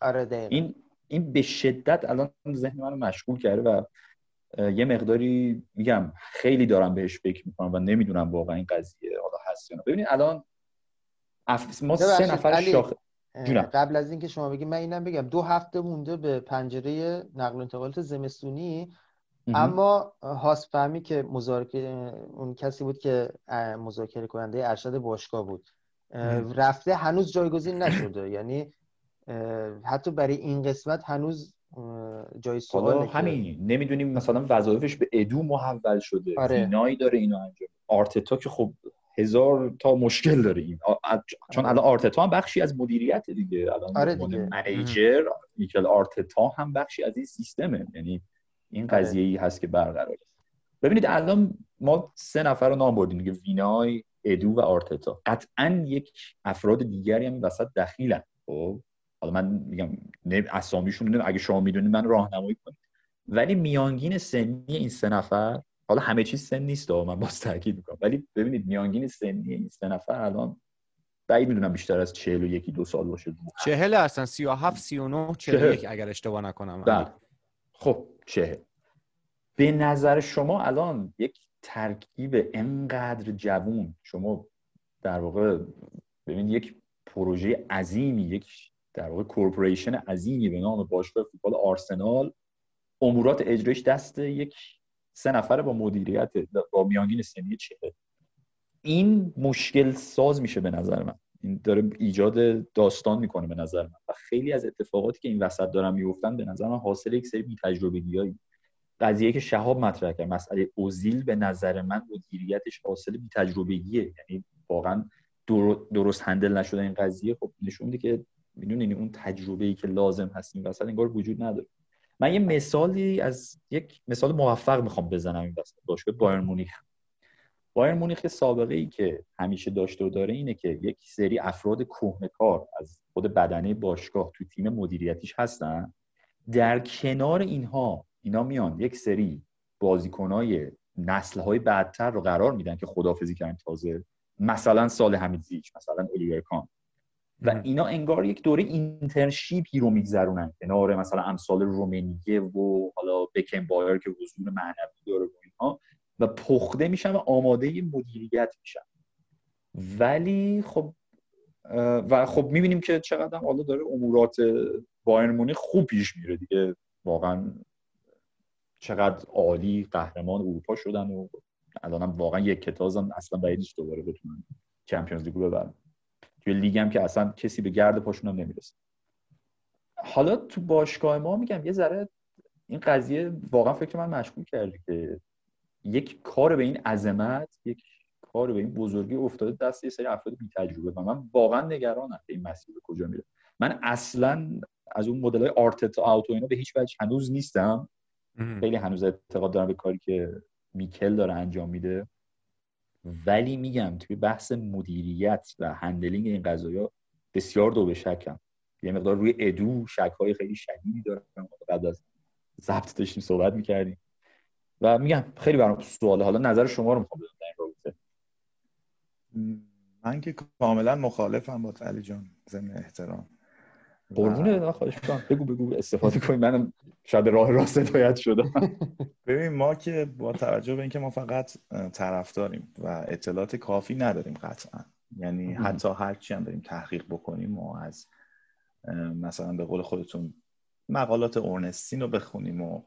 آره این این به شدت الان ذهن منو مشغول کرده و یه مقداری میگم خیلی دارم بهش فکر می‌کنم و نمی‌دونم واقعا این قضیه حالا هست یا نه. ببینید الان اف... ما سه نفر شاخ قبل از اینکه شما بگید من اینم بگم. دو هفته مونده به پنجره نقل و انتقالات زمستونی. اما هاس فهمی که مذاکره اون کسی بود که مذاکره کننده ارشد باشگاه بود رفته هنوز جایگزین نشده. یعنی حتی برای این قسمت هنوز جای سوال همین نمی‌دونیم مثلا وظایفش به ادو محول شده. آره. داره اینو انجام. آرتتا که خب هزار تا مشکل داره این چون الان آرتتا هم بخشی از مدیریت دیگه. الان آره دیگه. منیجر میکل آرتتا هم بخشی از این سیستمه. یعنی این آره. قضیه ای هست که برقرار ببینید الان ما سه نفر رو نام بردیم دیگه. وینای ادو و آرتتا. قطعا یک افراد دیگری هم وسط دخیلن. خب؟ حالا من میگم نه اسامیشون اگه شما می‌دونید من راهنمایی کنید ولی میانگین سنی این سه نفر حالا همه چیز سن نیست من باز تاکید می‌کنم. ولی ببینید میانگین سنی این سه نفر الان بعید می‌دونم بیشتر از 41 دو سال باشه. 40 هستن. 37 39 41 اگر اشتباه نکنم. بله. خب چهل. به نظر شما الان یک ترکیب انقدر جوون شما در واقع ببینید یک پروژه عظیمی یک در واقع کورپوریشن عظیمی به نام باشگاه فوتبال آرسنال امورات اجرایش دست یک سه نفر با مدیریت با میانگین سنی چهل. این مشکل ساز میشه به نظر من. این داره ایجاد داستان می‌کنه به نظر من. و خیلی از اتفاقاتی که این وسط دارن میفتن به نظر من حاصل یک سری تجربگیایی قضیه که شهاب مطرح کرد مسئله اوزیل به نظر من مدیریتش حاصل بی تجربگیه یعنی واقعا درست هندل نشده این قضیه. خب نشون میده که می‌دونین اون تجربه ای که لازم هست. این وسط انگار وجود نداره. من یه مثالی از یک مثال موفق می‌خوام بزنم این وسط باشگاه بایرن مونیخ. بایرن مونیخ سابقه ای که همیشه داشته و داره اینه که یک سری افراد کار از خود بدنه باشگاه تو تیم مدیریتیش هستن. در کنار اینها اینا میان یک سری بازیکنای نسل‌های بعدتر رو قرار میدن که خدافزی کردن تازه. مثلا سال حمید زیچ مثلا الیور و اینا انگار یک دوره اینترنشیپی رو میگذرونن. کنار مثلا امثال رومنیه و حالا بکن بایر که حضور معنوی داره و اینها و پخته میشن و آماده مدیریت میشن. ولی خب و خب می‌بینیم که چقدر حالا داره امورات بایرن خوب پیش میره دیگه. واقعا چقدر عالی قهرمان اروپا شدن و الان واقعا یک کتازم اصلا بعید دوباره بتونن چمپیونز لیگو ببرن. توی لیگ هم که اصلا کسی به گرد پاشون هم نمی‌رسه. حالا تو باشگاه ما میگم یه ذره این قضیه واقعا فکر من مشغول کرده که یک کار به این عظمت یک کار به این بزرگی افتاده دست یه سری افراد بی تجربه و من واقعا نگرانم که این مسیر به کجا میره. من اصلا از اون مدل های آرتتا آوتو اینا به هیچ وجه هنوز نیستم. خیلی هنوز اعتقاد دارم به کاری که میکل داره انجام میده. ولی میگم توی بحث مدیریت و هندلینگ این قضايا بسیار دو به شکم یه مقدار روی ادو شک های خیلی شدیدی دارم. قبل از ضبط داشتیم صحبت می‌کردیم. و میگم خیلی برام سواله. حالا نظر شما رو می‌خوام بدونم در این رابطه. من که کاملا مخالفم با علی جان ضمن احترام. قربونه خواهش کنم بگو بگو استفاده کنیم منم شاید راه راست هدایت شدم. ببین ما که با توجه به اینکه ما فقط طرف داریم و اطلاعات کافی نداریم قطعا. یعنی حتی هرچی هم داریم تحقیق بکنیم و از مثلا به قول خودتون مقالات اورنستین رو بخونیم و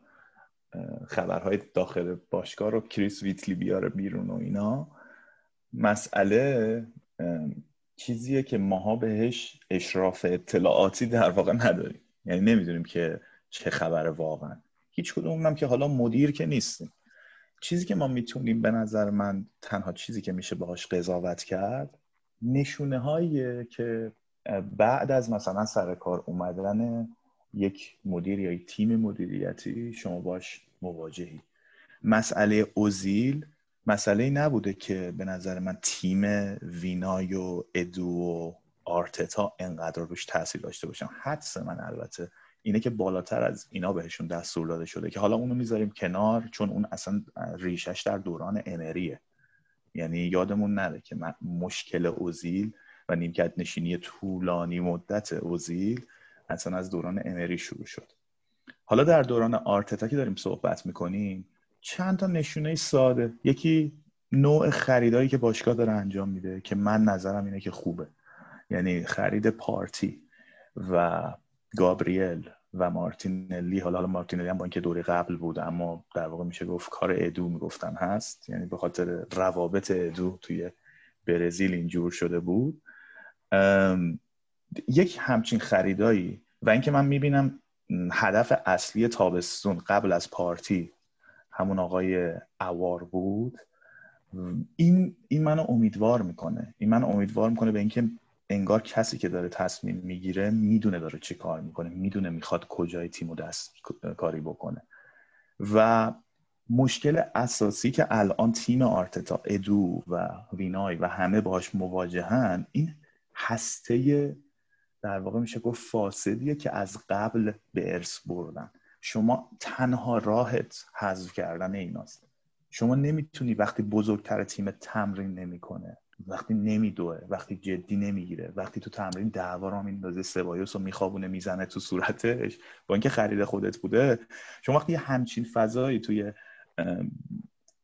خبرهای داخل باشگاه رو کریس ویتلی بیاره بیرون و اینا. مسئله چیزیه که ماها بهش اشراف اطلاعاتی در واقع نداریم. یعنی نمی‌دونیم که چه خبره واقعا. هیچ کدوم که حالا مدیر که نیستیم. چیزی که ما می‌تونیم به نظر من تنها چیزی که میشه باهاش قضاوت کرد نشونه هایی که بعد از مثلا سر کار اومدن یک مدیر یا یک تیم مدیریتی شما باش مواجهی. مسئله اوزیل مسئله نبوده که به نظر من تیم وینای و ادو و آرتتا انقدر روش تاثیر داشته باشم حدس من البته اینه که بالاتر از اینا بهشون دستور داده شده که حالا اونو می‌ذاریم کنار چون اون اصلا ریشش در دوران امریه یعنی یادمون نره که مشکل اوزیل و نیمکت نشینی طولانی مدت اوزیل اصلا از دوران امری شروع شد. حالا در دوران آرتتا که داریم صحبت می‌کنیم چند تا نشونه ساده. یکی نوع خریدایی که باشگاه داره انجام میده که من نظرم اینه که خوبه. یعنی خرید پارتی و گابریل و مارتینلی. حالا حالا مارتینلی هم با اینکه دوره قبل بود اما در واقع میشه گفت کار ادو می‌گفتن هست. یعنی به خاطر روابط ادو توی برزیل اینجور شده بود. یک همچین خریدایی و اینکه من می‌بینم هدف اصلی تابستون قبل از پارتی همون آقای اوار بود. این این منو امیدوار می‌کنه. این منو امیدوار می‌کنه به اینکه انگار کسی که داره تصمیم می‌گیره می‌دونه داره چی کار می‌کنه می‌دونه می‌خواد کجای تیم دست کاری بکنه. و مشکل اساسی که الان تیم آرتتا ادو و وینای و همه باش مواجهن این هسته در واقع میشه گفت فاسدیه که از قبل به ارث بردن. شما تنها راهت حذف کردن ایناست. شما نمی‌تونی وقتی بزرگتر تیم تمرین نمی‌کنه وقتی نمیدوه وقتی جدی نمی‌گیره وقتی تو تمرین دعوا رو میندازه سبایوس رو میخوابونه می‌زنه تو صورتش. با اینکه خرید خودت بوده شما وقتی همچین فضایی توی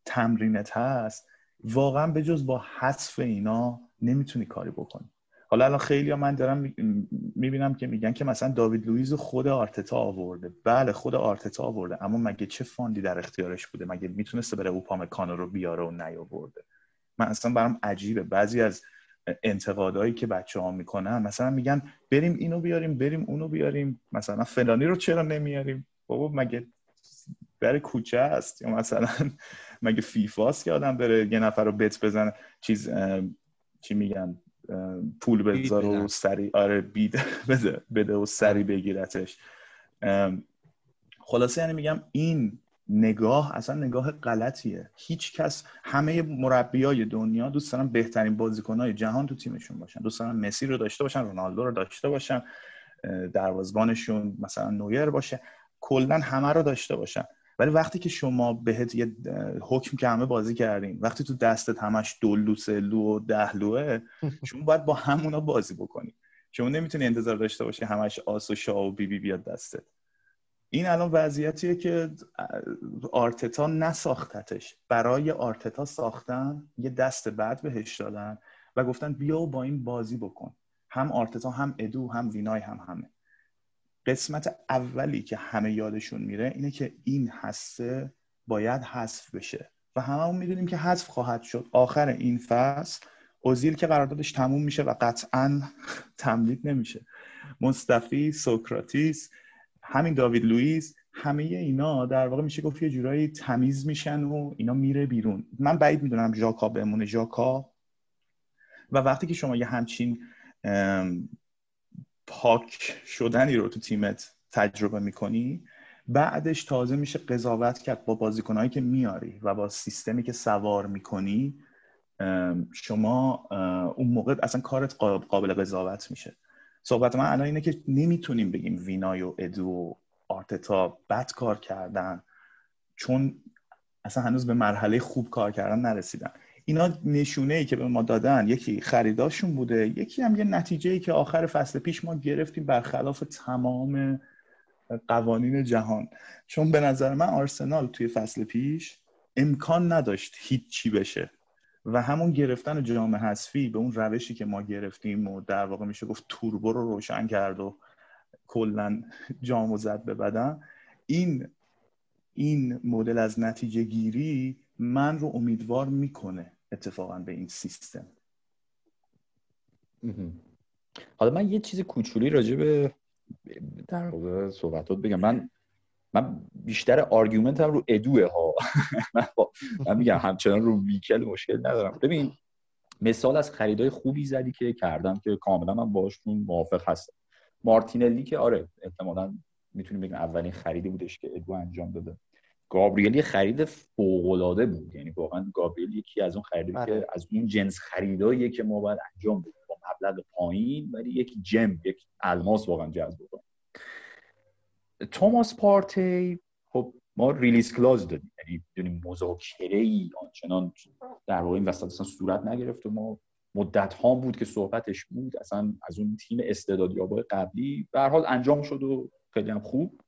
تمرینت هست واقعا به جز با حذف اینا نمی‌تونی کاری بکنی. حالا الان خیلی ها من دارم می‌بینم که میگن که مثلا داوید لویز خود آرتتا آورده. بله خود آرتتا آورده. اما مگه چه fund ی در اختیارش بوده؟ مگه می‌تونسته بره اوپامکانو رو بیاره و نیاورده؟ من اصلا برام عجیبه. بعضی از انتقادهایی که بچه ها می‌کنن مثلا میگن بریم اینو بیاریم بریم اونو بیاریم. مثلا فلانی رو چرا نمیاریم؟ بابا مگه بره کوچه است؟ یا مثلا مگه فیفاست که آدم بره یه نفر رو بت بزنه؟ چیز چی میگن؟ پول بذار و سری آره بید بده بده و سری بگیرتش. خلاصه یعنی میگم این نگاه اصلا نگاه غلطیه. هیچ کس همه مربیای دنیا دوست دارن بهترین بازیکنهای جهان تو تیمشون باشن. دوست دارن مسی رو داشته باشن رونالدو رو داشته باشن دروازبانشون مثلا نویر باشه. کلا همه رو داشته باشن. ولی وقتی که شما بهت یه حکم که همه بازی کردین وقتی تو دستت همش دلو سلو و دهلوه شما باید با همونا بازی بکنی. شما نمی‌تونی انتظار داشته باشی همش آس و شاه و بی بی بیاد دستت. این الان وضعیتیه که آرتتا نساختتش. برای آرتتا ساختن یه دست بعد بهش دادن و گفتن بیا و با این بازی بکن. هم آرتتا هم ادو هم وینای هم همه. قسمت اولی که همه یادشون میره اینه که این هسته باید حذف بشه. و هممون می‌دونیم که حذف خواهد شد. آخر این فصل اوزیل که قراردادش تموم میشه و قطعا تمدید نمیشه. مصطفی سوکراتیس همین داوید لوئیس همه اینا در واقع میشه گفت یه جورایی تمیز میشن و اینا میره بیرون. من بعید می‌دونم ژاکا بمونه. ژاکا. و وقتی که شما یه همچین پاک شدنی رو تو تیمت تجربه می‌کنی؟ بعدش تازه میشه قضاوت کرد با بازیکنهایی که میاری و با سیستمی که سوار می‌کنی شما اون موقع اصلا کارت قابل قضاوت میشه. صحبت من الان اینه که نمی‌تونیم بگیم وینای و ادو و آرتتا بد کار کردن چون اصلا هنوز به مرحله خوب کار کردن نرسیدن. اینا نشونه ای که به ما دادن یکی خریداشون بوده یکی هم یه نتیجه ای که آخر فصل پیش ما گرفتیم برخلاف تمام قوانین جهان. چون به نظر من آرسنال توی فصل پیش امکان نداشت هیچی بشه و همون گرفتن جام حذفی به اون روشی که ما گرفتیم و در واقع میشه گفت توربو رو روشن کرد و کلا جامو زد به بدن این این مدل از نتیجه گیری من رو امیدوار می‌کنه اتفاقا به این سیستم. حالا من یه چیز کوچولی راجع به در واقع صحبتات بگم. من من بیشتر آرگومنتم رو ادوه ها. من, میگم همچنان رو میکل مشکل ندارم. ببین مثال از خریدای خوبی زدی که کردم که کاملا من باشون موافق هستم. مارتینلی که آره احتمالا می‌تونیم بگیم اولین خریدی بودش که ادو انجام داده. گابریل یه خرید فوق بود. یعنی واقعا گابریل یکی از اون خریدی که بله. از اون جنس خریداییه که ما باید انجام بدیم. با مبلغ پایین ولی یک gem یک الماس واقعا جذب کنیم توماس پارتی خب ما release clause دادیم. یعنی دونیم مذاکره ای آنچنان در واقع این وسط اصلا صورت نگرفت و ما مدت ها بود که صحبتش بود. اصلا از اون تیم استعدادیابای قبلی به هر حال انجام شد و خیلی هم خوب.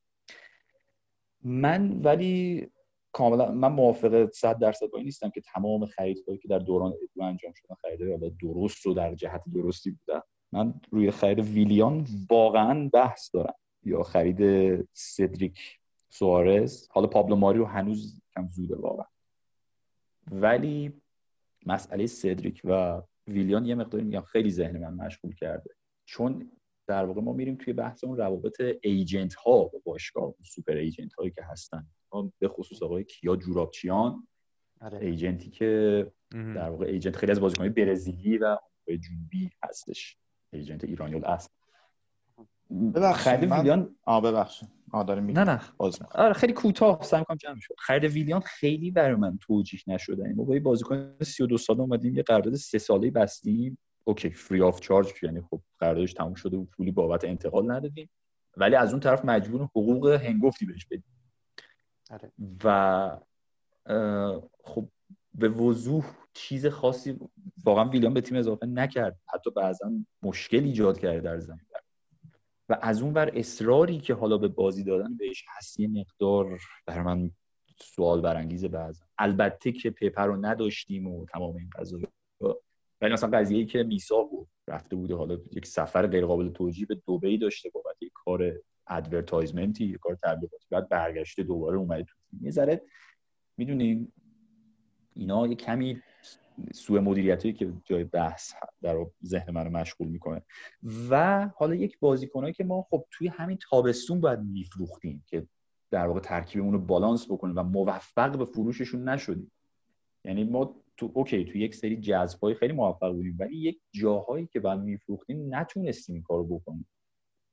من ولی کاملا من موافق 100 درصد با این نیستم که تمام خریدهایی که در دوران ادو انجام شدن خریدهای درست و در جهت درستی بودن. من روی خرید ویلیان واقعا بحث دارم. یا خرید سدریک سوارز. حالا پابلو ماریو هنوز کم زوده واقعا. ولی مسئله سدریک و ویلیان یه مقداری میگم خیلی ذهن من مشغول کرده. چون در واقع ما میریم توی بحث اون روابط agent ها با باشگاه super agent هایی که هستن. به خصوص آقای کیا جورابچیان آره. agent ی که در واقع agent خیلی از بازیکن‌های برزیلی و جنوبی هستش. agent ایرانی الاصل ببخشید خرید من- ویلیان آه ببخشید. نه نه. باز می‌کنم. آره خیلی کوتاه سعی کنم جمع شد خرید ویلیان خیلی برای من توجیه نشده. یعنی ما با یه بازیکن 32 ساله اومدیم یه قرارداد سه ساله بستیم. okay free of charge یعنی خب قراردادش تموم شده و پولی بابت انتقال ندادیم. ولی از اون طرف مجبور حقوق هنگفتی بهش بدیم. آره. و خب به وضوح چیز خاصی واقعا ویلیان به تیم اضافه نکرد. حتی بعضا مشکل ایجاد کرده در زمین. و از اون ور اصراری که حالا به بازی دادن بهش هست یه مقدار برا من سوال برانگیزه بعضا. البته که پپه رو نداشتیم و تمام این ولی مثلا قضیه ای که میساق گفت رفته بوده حالا یک سفر غیر قابل توجیه به دبی داشته بابت یک کار advertisement ی یک کار تبلیغاتی بعد برگشته دوباره اومده تو یه ذره می‌دونیم اینا یه کمی سوء مدیریتی که جای بحث در ذهن منو مشغول می‌کنه. و حالا یک بازیکنایی که ما خب توی همین تابستون باید میفروختیم که در واقع ترکیبمون رو بالانس بکنیم و موفق به فروششون نشدیم. یعنی ما تو اوکی تو یک سری جذبای خیلی موفق بودیم ولی یک جاهایی که باید میفروختیم نتونستیم این کارو بکنیم.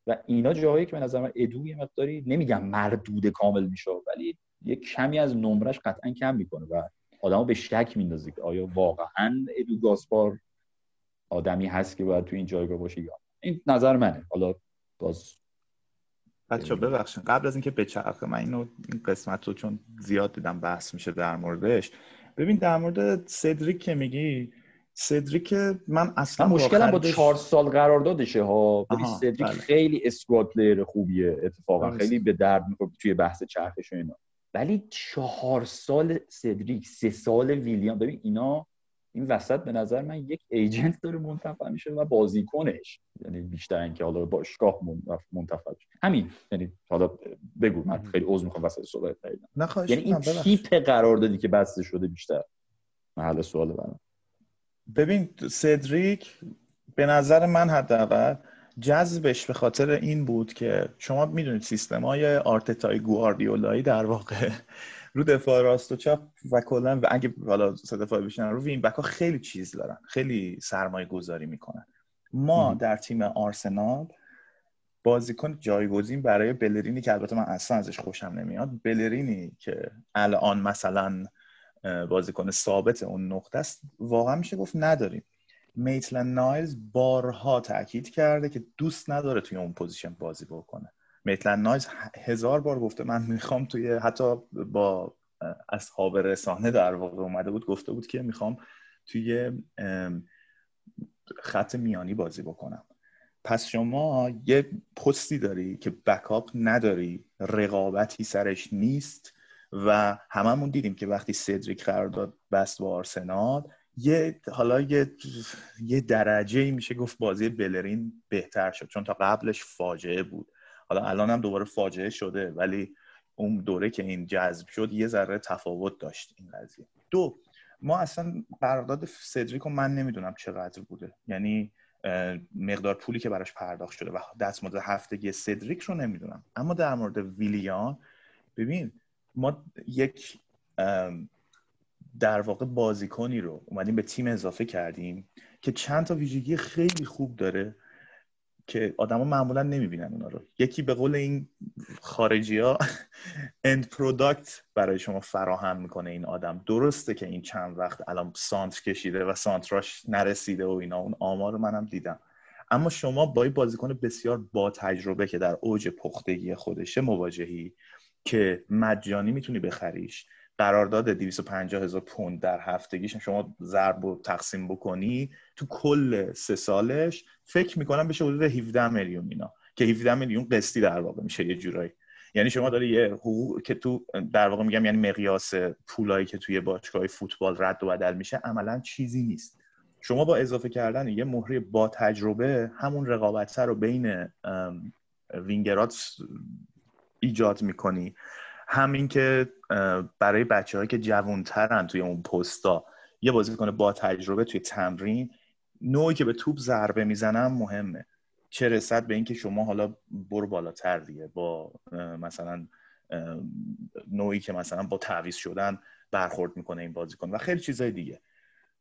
و اینا جاهایی که به نظر من ادو یه مقداری نمیگم مردود کامل میشه ولی یک کمی از نمرش قطعا کم می‌کنه و آدمو به شک میندازه که آیا واقعا ادو گاسپار آدمی هست که باید تو این جایگاه باشه یا. این نظر منه. حالا باز بچه ببخشید. قبل از اینکه بچرخه من اینو این قسمت رو چون زیاد دیدم بحث میشه در موردش ببین در مورد سدریک که میگی سدریک من اصلا من مشکلم با چهار سال قراردادشه ها آها، سدریک بله. خیلی squad player خوبیه اتفاقا درست. خیلی به درد می‌خوره توی بحث چرخش و اینا ولی چهار سال سدریک سه سال ویلیام ببین اینا این وسط به نظر من یک ایجنت داره منتفع میشه و بازیکنش. یعنی بیشتر اینکه حالا باشگاه منتف- منتفع بشه همین. یعنی حالا بگو من خیلی عذر می‌خوام وسط صحبت خواهش یعنی این. تیپ قراردادی که بسته شده بیشتر؟ محل سوال برام. ببین سدریک به نظر من حداقل جذبش به خاطر این بود که شما می‌دونید سیستم های آرتتای گواردیولایی در واقع رو دفاع راست و چپ و کلا و اگه حالا سه دفاع بشن رو back ها خیلی چیز دارن خیلی سرمایه گذاری می‌کنن. ما. در تیم آرسنال بازیکن جایگزین برای بلرینی که البته من اصلا ازش خوشم نمیاد بلرینی که الان مثلا بازیکن ثابت اون نقطه است واقعا میشه گفت نداریم. میتلن نایلز بارها تاکید کرده که دوست نداره توی اون position بازی بکنه. میتلن نایلز ه- هزار بار گفته من می‌خوام توی حتی با اصحاب رسانه در واقع اومده بود گفته بود که می‌خوام توی خط میانی بازی بکنم. پس شما یه پستی داری که بکاپ نداری رقابتی سرش نیست و هممون دیدیم که وقتی سدریک قرارداد بست با آرسنال یه حالا یه یه درجه میشه گفت بازی بلرین بهتر شد چون تا قبلش فاجعه بود. حالا الان هم دوباره فاجعه شده ولی اون دوره که این جذب شد یه ذره تفاوت داشت این قضیه. دو ما اصلا قرارداد سدریک من نمی‌دونم چقدر بوده. یعنی مقدار پولی که براش پرداخت شده و دستمزد هفتگی سدریک رو نمی‌دونم. اما در مورد ویلیان ببین ما یک در واقع بازیکنی رو اومدیم به تیم اضافه کردیم که چند تا ویژگی خیلی خوب داره. که آدما معمولا نمی‌بینن اونا رو. یکی به قول این خارجی ها end product برای شما فراهم می‌کنه این آدم. درسته که این چند وقت الان سانتر کشیده و سانتراش نرسیده و اینا. اون آمار رو منم دیدم. اما شما با این بازیکن بسیار با تجربه که در اوج پختگی خودشه مواجهی که مجانی می‌تونی بخریش. قرارداد 250 هزار پوند در هفتگیش. شما ضرب و تقسیم بکنی تو کل سه سالش فکر می‌کنم بشه حدود 17 میلیون اینا که 17 میلیون قسطی در واقع میشه یه جورایی. یعنی شما داری یه حقوق که تو در واقع میگم یعنی مقیاس پولایی که توی باشگاه فوتبال رد و بدل میشه عملا چیزی نیست. شما با اضافه کردن یه مهره با تجربه همون رقابت رو بین وینگرات ایجاد می‌کنی. همین که برای بچه که جوانترن توی اون پستا یه بازیکن با تجربه توی تمرین نوعی که به توپ ضربه می‌زنن مهمه. چه رسد به اینکه شما حالا برو بالاتر دیگه با مثلا نوعی که مثلا با تعویض شدن برخورد می‌کنه این بازیکن و خیلی چیزای دیگه.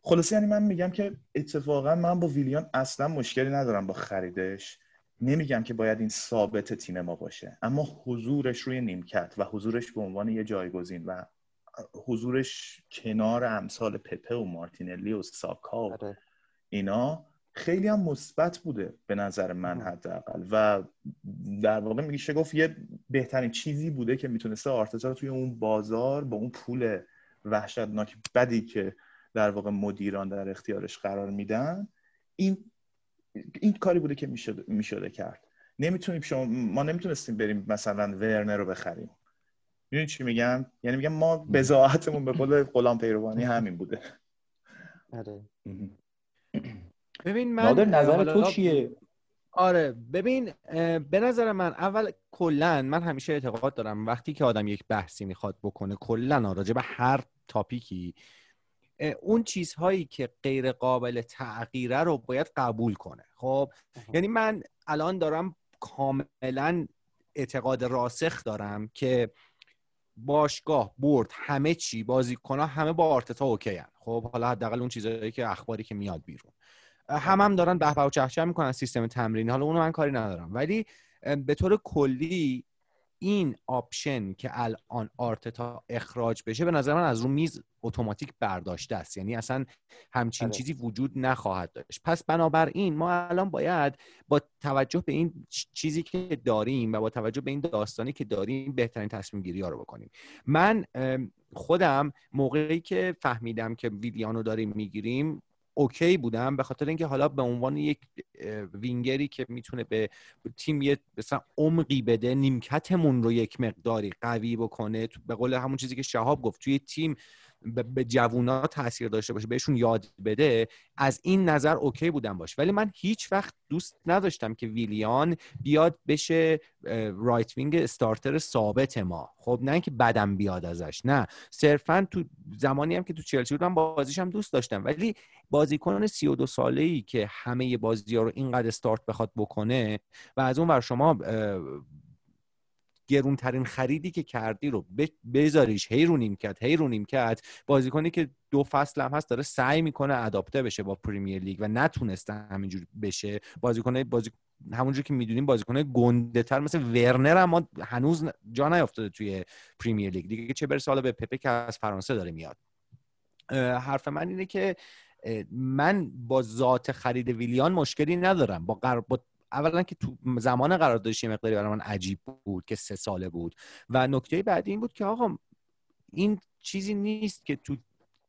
خلاصه یعنی من میگم که اتفاقا من با ویلیان اصلا مشکلی ندارم با خریدش. نمیگم که باید این ثابت تیم ما باشه اما حضورش روی نیمکت و حضورش به عنوان یه جایگزین و حضورش کنار امثال پپه و مارتینلی و ساکا و آره. اینا خیلی هم مثبت بوده به نظر من حداقل و در واقع میشه گفت یه بهترین چیزی بوده که می‌تونسته آرتتا توی اون بازار با اون پول وحشتناک بدی که در واقع مدیران در اختیارش قرار میدن این این کاری بوده که می‌شده, می‌شده کرد. نمی‌تونیم شما ما نمی‌تونستیم بریم مثلا ورنر رو بخریم. می‌دونی چی میگم یعنی میگم ما بزاعتمون به قول غلام پیروانی همین بوده. آره. ببین من نظر تو چیه؟ آره ببین به نظر من اول کلا من همیشه اعتقاد دارم وقتی که آدم یک بحثی می‌خواد بکنه کلا راجع به هر تاپیکی اون چیزهایی که غیر قابل تغییره رو باید قبول کنه. خب یعنی من الان دارم کاملا اعتقاد راسخ دارم که باشگاه برد همه چی بازیکن همه با آرتتا okay ان. خب حالا حداقل اون چیزهایی که اخباری که میاد بیرون. هم هم دارن به و چهچه می‌کنن سیستم تمرینی. حالا اونو من کاری ندارم. ولی به طور کلی این option که الان آرتتا اخراج بشه به نظر من از رو میز اتوماتیک برداشته است. یعنی اصلا همچین آره. چیزی وجود نخواهد داشت. پس بنابراین ما الان باید با توجه به این چیزی که داریم و با توجه به این داستانی که داریم بهترین تصمیم گیری ها رو بکنیم. من خودم موقعی که فهمیدم که ویلیانو داریم می‌گیریم اوکی بودم به خاطر اینکه حالا به عنوان یک وینگری که می‌تونه به تیم یه مثلا عمقی بده نیمکتمون رو یک مقداری قوی بکنه به قول همون چیزی که شهاب گفت توی تیم به جوونا تاثیر داشته باشه بهشون یاد بده از این نظر okay بودم باش. ولی من هیچ وقت دوست نداشتم که ویلیان بیاد بشه right wing starter ثابت ما. خب نه اینکه بدم بیاد ازش نه. صرفا تو زمانی هم که تو چلسی بودم بازیش هم دوست داشتم. ولی بازیکن 32 ساله ای که همه بازی ها رو اینقدر استارت بخواد بکنه و از اون ور شما گرونترین خریدی که کردی رو بذاریش. هی رو نیمکت هی رو نیمکت. بازیکنی که دو فصل هم هست داره سعی می‌کنه اداپته بشه با پریمیر لیگ و نتونسته همینجور بشه. بازیکن بازی همونجور که می‌دونیم بازیکن گنده تر مثل ورنر هم هنوز جا نیافتاده توی پریمیر لیگ. دیگه چه برسه حالا به پپه که از فرانسه داره میاد. حرف من اینه که من با ذات خرید ویلیان مشکلی ندارم. با, با اولا که تو زمان قراردادش مقداری برای من عجیب بود که سه ساله بود. و نکته بعدی این بود که آقا این چیزی نیست که تو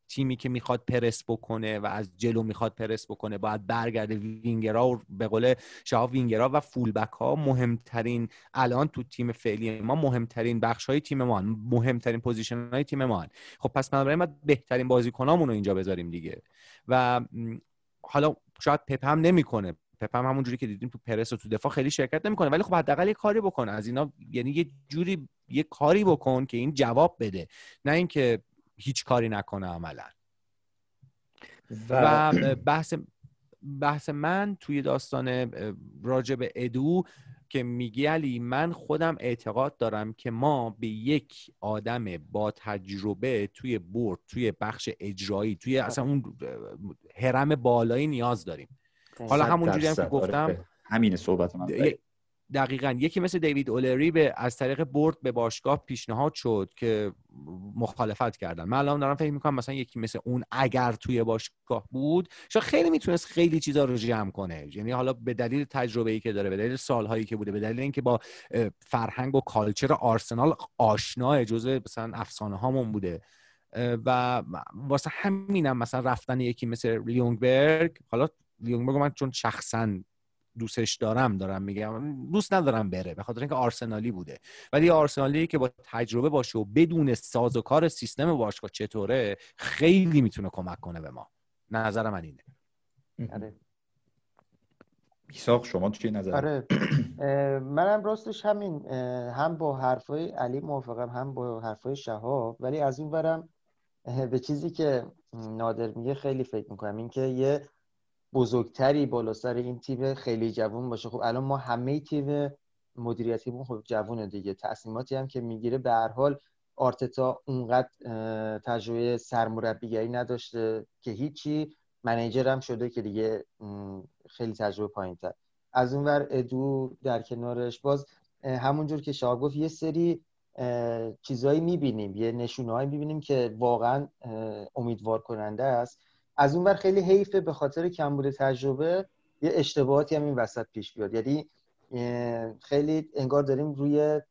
تیمی که می‌خواد پرس بکنه و از جلو می‌خواد پرس بکنه باید برگرده وینگرا و به قول شهاب وینگرا و fullback ها مهمترین الان تو تیم فعلی ما مهمترین بخش های تیم ما مهمترین position های تیم ما خب پس بنابراین ما بهترین بازیکنامون رو اینجا بذاریم دیگه. و حالا شاید پپه هم نمی‌کنه پپه هم همونجوری که دیدیم تو پرس و تو دفاع خیلی شرکت نمی‌کنه. ولی خب حداقل یه کاری بکن. از اینا یعنی یه جوری یه کاری بکن که این جواب بده. نه اینکه هیچ کاری نکنه عملا. و, بحث بحث من توی داستان راجب ادو که میگی علی من خودم اعتقاد دارم که ما به یک آدم با تجربه توی برد توی بخش اجرایی توی اصلا اون هرم بالایی نیاز داریم. حالا همونجوری هم که گفتم همین صحبت من. دقیقا یکی مثل دیوید اولری به از طریق برد به باشگاه پیشنهاد شد که مخالفت کردن. من الان دارم فکر می‌کنم مثلا یکی مثل اون اگر توی باشگاه بود شاید خیلی می‌تونست خیلی چیزا رو جمع کنه. یعنی حالا به دلیل تجربه ای که داره به دلیل سالهایی که بوده به دلیل اینکه با فرهنگ و کالچر آرسنال آشنا جزء مثلا افسانه هامون بوده و واسه همینم مثلا رفتن یکی مثل لیونگبرگ حالا لیونگبرگ من چون شخصا دوستش دارم دارم میگم دوست ندارم بره به خاطر اینکه آرسنالی بوده. ولی آرسنالی که با تجربه باشه و بدون ساز و کار سیستم باشگاه چطوره خیلی می‌تونه کمک کنه به ما. نظر من اینه. آره. میساق شما چی نظر؟ آره. منم راستش همین هم با حرفای علی موافقم هم با حرفای شهاب. ولی از اون برم به چیزی که نادر میگه خیلی فکر می‌کنم. اینکه یه بزرگتری بالا سر این تیم خیلی جوون باشه. خب الان ما همه تیم مدیریتیمون خب جوونه دیگه. تصمیماتی هم که می‌گیره به هر حال آرتتا اونقدر تجربه سرمربیگری نداشته که هیچی. منیجر هم شده که دیگه خیلی تجربه پایین تر از اونور ادو در کنارش. باز همونجور که شاه گفت یه سری چیزهایی می‌بینیم یه نشونه هایی می‌بینیم که واقعا امیدوار کننده است. از اون خیلی حیفه به خاطر کمبود تجربه یه اشتباهاتی هم این وسط پیش بیاد. یعنی خیلی انگار داریم روی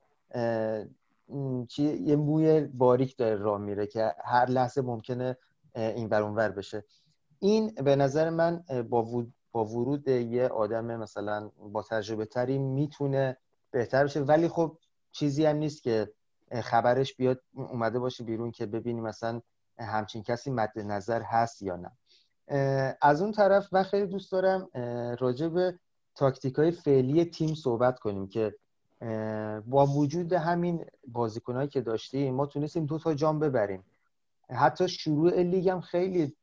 یه موی باریک داره راه میره که هر لحظه ممکنه این بر اونور بشه. این به نظر من با با ورود یه آدم مثلا با تجربه تری می‌تونه بهتر بشه. ولی خب چیزی هم نیست که خبرش بیاد اومده باشه بیرون که ببینیم مثلا همچین کسی مد نظر هست یا نه. از اون طرف من خیلی دوست دارم راجع به تاکتیک های فعلی تیم صحبت کنیم که با وجود همین بازیکنهایی که داشتیم ما تونستیم دو تا جام ببریم. حتی شروع لیگ هم خیلی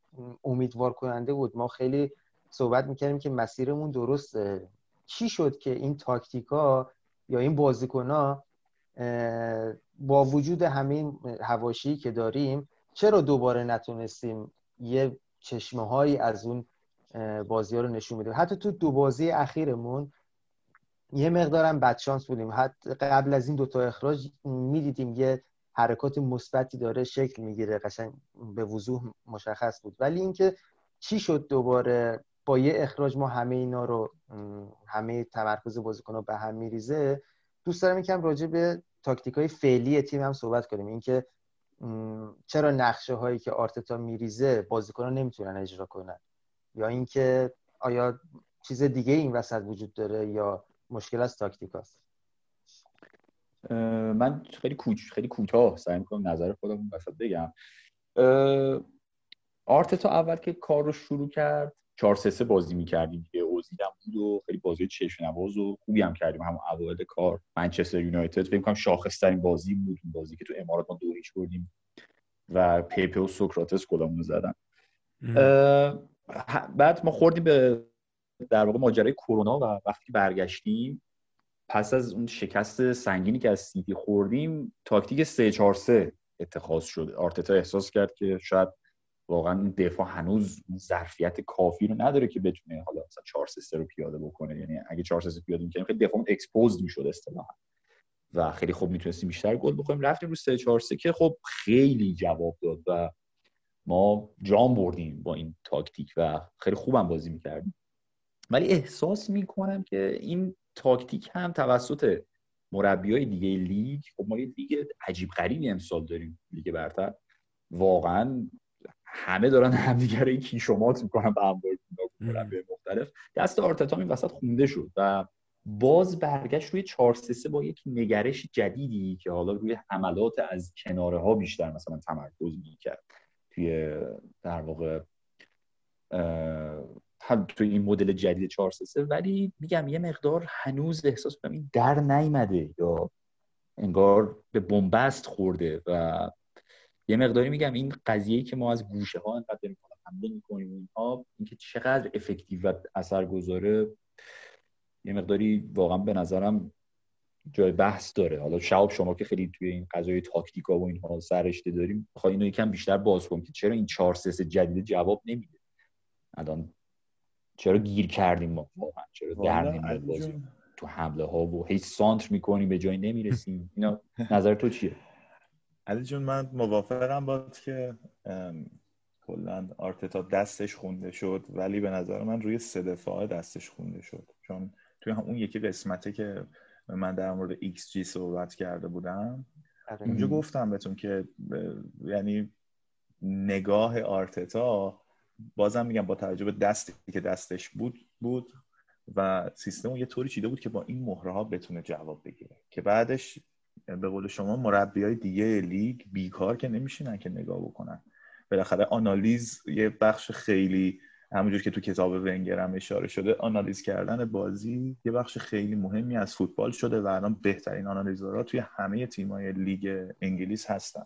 امیدوار کننده بود. ما خیلی صحبت می‌کردیم که مسیرمون درسته. چی شد که این تاکتیکا یا این بازیکن با وجود همین هواشی که داریم چرا دوباره نتونستیم یه چشمه هایی از اون بازی ها رو نشون میده حتی تو دو بازی اخیرمون یه مقدارم بدشانس بودیم. حتی قبل از این دوتا اخراج می‌دیدیم یه حرکات مثبتی داره شکل می‌گیره قشنگ به وضوح مشخص بود. ولی اینکه چی شد دوباره؟ با یه اخراج ما همه اینا رو همه تمرکز بازیکن به هم میریزه. دوست دارم یکم راجع به تاکتیک های فعلی تیم هم صحبت کنیم. اینکه چرا نقشه هایی که آرتتا میریزه بازیکنان نمی‌تونن اجرا کنن؟ یا اینکه آیا چیز دیگه این وسط وجود داره یا مشکل از تاکتیک هست من خیلی کوچ خیلی کوتاه سعی می‌کنم نظر خودم وسط بگم. آرتتا اول که کار رو شروع کرد 4 3 بازی می‌کردیم دیگه. هم بود و خیلی بازی چشم نواز و خوبی هم کردیم. هم اوایل کار منچستر یونایتد. فکر کنم شاخص ترین بازی بود اون بازی که تو امارات ما دو بردیم و پپه و سوکراتس گلمون زدن. بعد ما خوردیم به در واقع ماجرای کرونا و وقتی برگشتیم پس از اون شکست سنگینی که از سیتی خوردیم تاکتیک 3 4 3 اتخاذ شد. آرتتا احساس کرد که شاید واقعا این دفاع هنوز ظرفیت کافی رو نداره که بتونه حالا مثلا 4 3 رو پیاده بکنه. یعنی اگه 4 3 پیاده می‌کنیم خیلی دفاعمون exposed می‌شد اصطلاحا. و خیلی خوب می‌تونستیم بیشتر گل بخوریم. رفتیم رو 3 4 3 که خب خیلی جواب داد و ما جام بردیم با این تاکتیک و خیلی خوبم بازی می‌کردیم. ولی احساس می‌کنم که این تاکتیک هم توسط مربی های دیگه لیگ خب ما یه لیگ عجیب غریبی امسال داریم لیگ برتر. واقعا همه دارن همدیگه رو کیشومات می‌کنن به هم مربی مختلف. دست آرتتا این وسط خونده شد و باز برگشت روی 4 3 با یک نگرش جدیدی که حالا روی حملات از کناره ها بیشتر مثلا تمرکز می‌کرد. توی در واقع هم توی این مدل جدید 4 3 ولی میگم یه مقدار هنوز احساس کنم این در نیامده یا انگار به بنبست خورده و یه مقداری میگم این قضیه که ما از گوشه ها انقدر داریم حمله می‌کنیم اینها اینکه چقدر افکتیو و اثرگذاره یه مقداری واقعا به نظرم جای بحث داره. حالا شعب شما که خیلی توی این قضای تاکتیکا و اینها سرشته داریم بخوای اینو یکم بیشتر باز کنیم که چرا این 4 3 جدید جواب نمیده؟ الان چرا گیر کردیم ما؟ واقعا چرا در تو حمله ها و هیچ سانتر می‌کنیم به جای نمی‌رسیم. اینا نظر تو چیه؟ علی جون من موافقم با که کلا آرتتا دستش خونده شد ولی به نظر من روی سه دفاع دستش خونده شد. چون توی هم اون یکی قسمته که من در مورد ایکس جی صحبت کرده بودم آره. اونجا گفتم بهتون که یعنی نگاه آرتتا بازم میگم با توجه به دستی که دستش بود بود و سیستم یه طوری چیده بود که با این مهره ها بتونه جواب بگیره. که بعدش به قول شما مربی های دیگه لیگ بیکار که نمیشینن که نگاه بکنن. بالاخره آنالیز یه بخش خیلی همونجور که تو کتاب ونگر اشاره شده آنالیز کردن بازی یه بخش خیلی مهمی از فوتبال شده و الان بهترین آنالیزورها توی همه تیمای لیگ انگلیس هستن.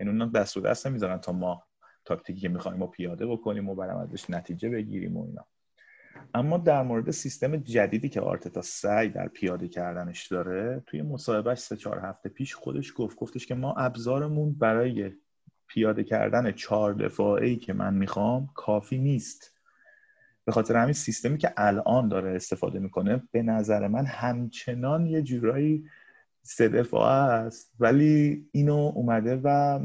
یعنی اونا دست و دست نمی‌ذارن تا ما تاکتیکی که می‌خوایم ما پیاده بکنیم و برام ازش نتیجه بگیریم و اینا. اما در مورد سیستم جدیدی که آرتتا سعی در پیاده کردنش داره توی مصاحبهش سه چهار هفته پیش خودش گفت گفتش که ما ابزارمون برای پیاده کردن چهار دفاعی که من می‌خوام کافی نیست. به خاطر همین سیستمی که الان داره استفاده می‌کنه به نظر من همچنان یه جورایی سه دفاعه است. ولی اینو اومده و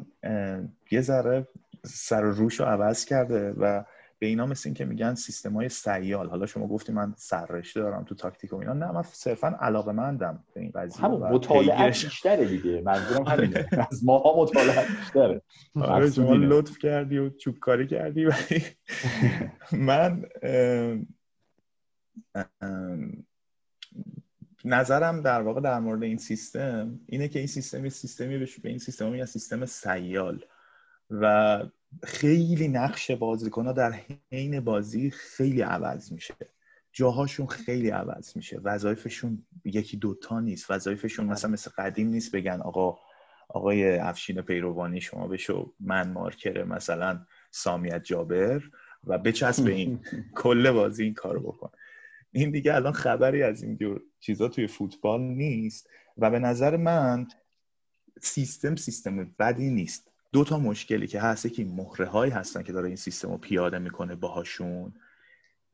یه ذره سر روش رو عوض کرده و به اینا مثل این که میگن سیستم های سیال. حالا شما گفتی من سررشته دارم تو تاکتیک و اینا. نه من صرفا علاقه مندم به این قضیه همون مطالعه بیشتره دیگه. منظورم همینه. از ماها مطالعه بیشتره. آره شما لطف کردی و چوبکاری کردی ولی من نظرم در واقع در مورد این سیستم اینه که این سیستم سیستمی به این سیستم میگن سیستم سیال. و خیلی نقش بازیکن ها در حین بازی خیلی عوض میشه. جاهاشون خیلی عوض میشه. وظایفشون یکی دوتا نیست. وظایفشون مثلا مثل قدیم نیست بگن آقا آقای افشین پیروانی شما بشو من مارکر مثلا سامیت جابر و بچسب به این کل بازی این کارو بکن. این دیگه الان خبری از این جور چیزا توی فوتبال نیست و به نظر من سیستم سیستم بدی نیست. دو تا مشکلی که هست که مهره هایی هستن که داره این سیستم رو پیاده می‌کنه باهاشون.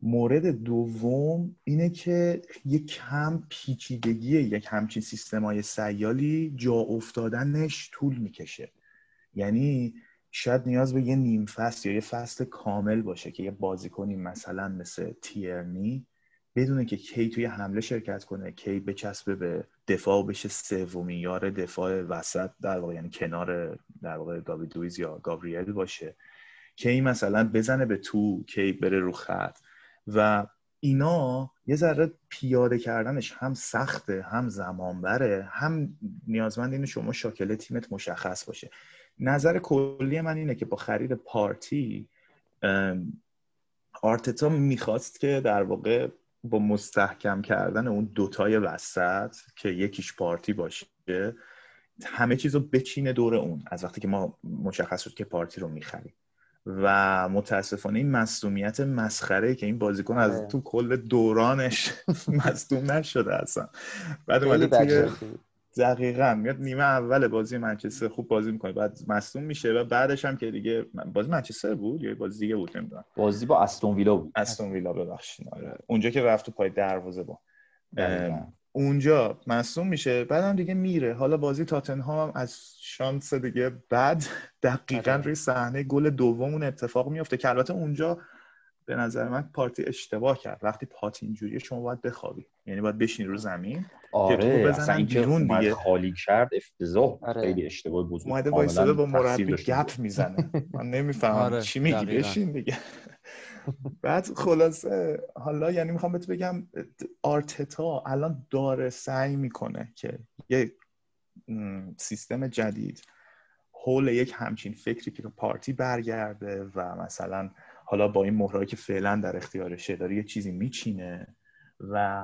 مورد دوم اینه که یک کم پیچیدگی یک همچین سیستم های سیالی جا افتادنش طول می‌کشه. یعنی شاید نیاز به یه نیم فصل یا یه فصل کامل باشه که یه بازیکنی مثلا مثل تیرنی بدونه که کی توی حمله شرکت کنه کی بچسبه به دفاع بشه سومین یار دفاع وسط در واقع یعنی کنار در واقع داوید لویز یا گابریل باشه. کی مثلا بزنه به تو کی بره رو خط. و اینا یه ذره پیاده کردنش هم سخته هم زمان بره هم نیازمند اینه شما شاکله تیمت مشخص باشه. نظر کلی من اینه که با خرید پارتی آرتتا می‌خواست که در واقع با مستحکم کردن اون دوتای وسط که یکیش پارتی باشه همه چیز رو بچینه دور اون از وقتی که ما مشخص شد که پارتی رو می‌خریم. و متاسفانه این مصدومیت مسخره که این بازیکن از آره. تو کل دورانش مصدوم نشده اصلا. بعد اومده توی دقیقا. میاد نیمه اول بازی منچستر خوب بازی می‌کنه. بعد مصدوم میشه و بعدش هم که دیگه بازی منچستر بود یا بازی دیگه بود نمی‌دونم. بازی با استون ویلا بود. استون ویلا ببخشید. آره. اونجا که رفت تو پای دروازه با. اونجا مصوم میشه بعدم دیگه میره. حالا بازی تاتنهام هم از شانس دیگه بعد دقیقا آره. روی صحنه گل دومون اتفاق میفته که البته اونجا به نظر من پارتی اشتباه کرد. وقتی پارتی اینجوریه شما باید بخوابی. یعنی باید بشینی رو زمین آره که تو بزنن بیرون دیگه. خالی کرد افتضاح آره. خیلی اشتباه بزرگ اومده وایساده با مربی گپ می‌زنه. من نمی‌فهمم آره. چی میگی بشین دیگه. بعد خلاصه حالا یعنی می‌خوام بهت بگم آرتتا الان داره سعی می‌کنه که یه سیستم جدید حول یک همچین فکری که پارتی برگرده و مثلا حالا با این مهرهایی که فعلا در اختیارشه داره یه چیزی میچینه و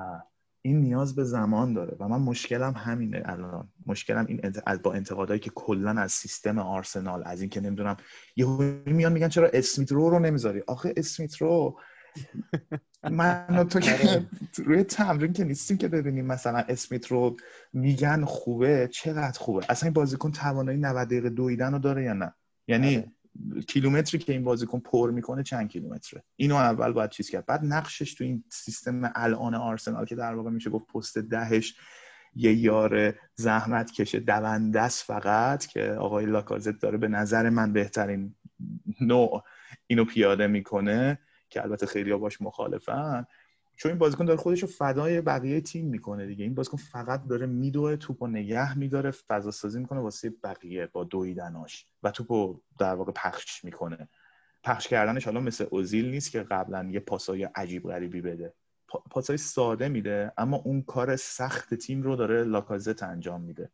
این نیاز به زمان داره. و من مشکلم همینه الان. مشکلم این انت... با انتقادایی که کلا از سیستم آرسنال از این که نمی‌دونم یه میان میگن چرا اسمیت رو رو نمی‌ذاری؟ آخه اسمیت رو من تو که آره. روی تمرین که نیستیم که ببینیم مثلا اسمیت رو میگن خوبه چقدر خوبه؟ اصلا این بازیکن توانایی 90 دقیقه دویدن رو داره یا نه؟ یعنی آره. کیلومتری که این بازیکن پر می‌کنه چند کیلومتره. اینو اول باید چیز کرد. بعد نقشش تو این سیستم الان آرسنال که در واقع میشه گفت پست دهش یه یار زحمت کشه دونده فقط که آقای لاکازت داره به نظر من بهترین نوع اینو پیاده می‌کنه که البته خیلی باش مخالفن. چون این بازیکن داره خودش رو فدای بقیه تیم می‌کنه دیگه. این بازیکن فقط داره میدوه توپ و نگه میداره فضا سازی می‌کنه واسه بقیه با دویدناش و توپو در واقع پخش می‌کنه. پخش کردنش حالا مثل اوزیل نیست که قبلا یه پاسای عجیب غریبی بده. پاسای ساده میده اما اون کار سخت تیم رو داره لاکازت انجام میده.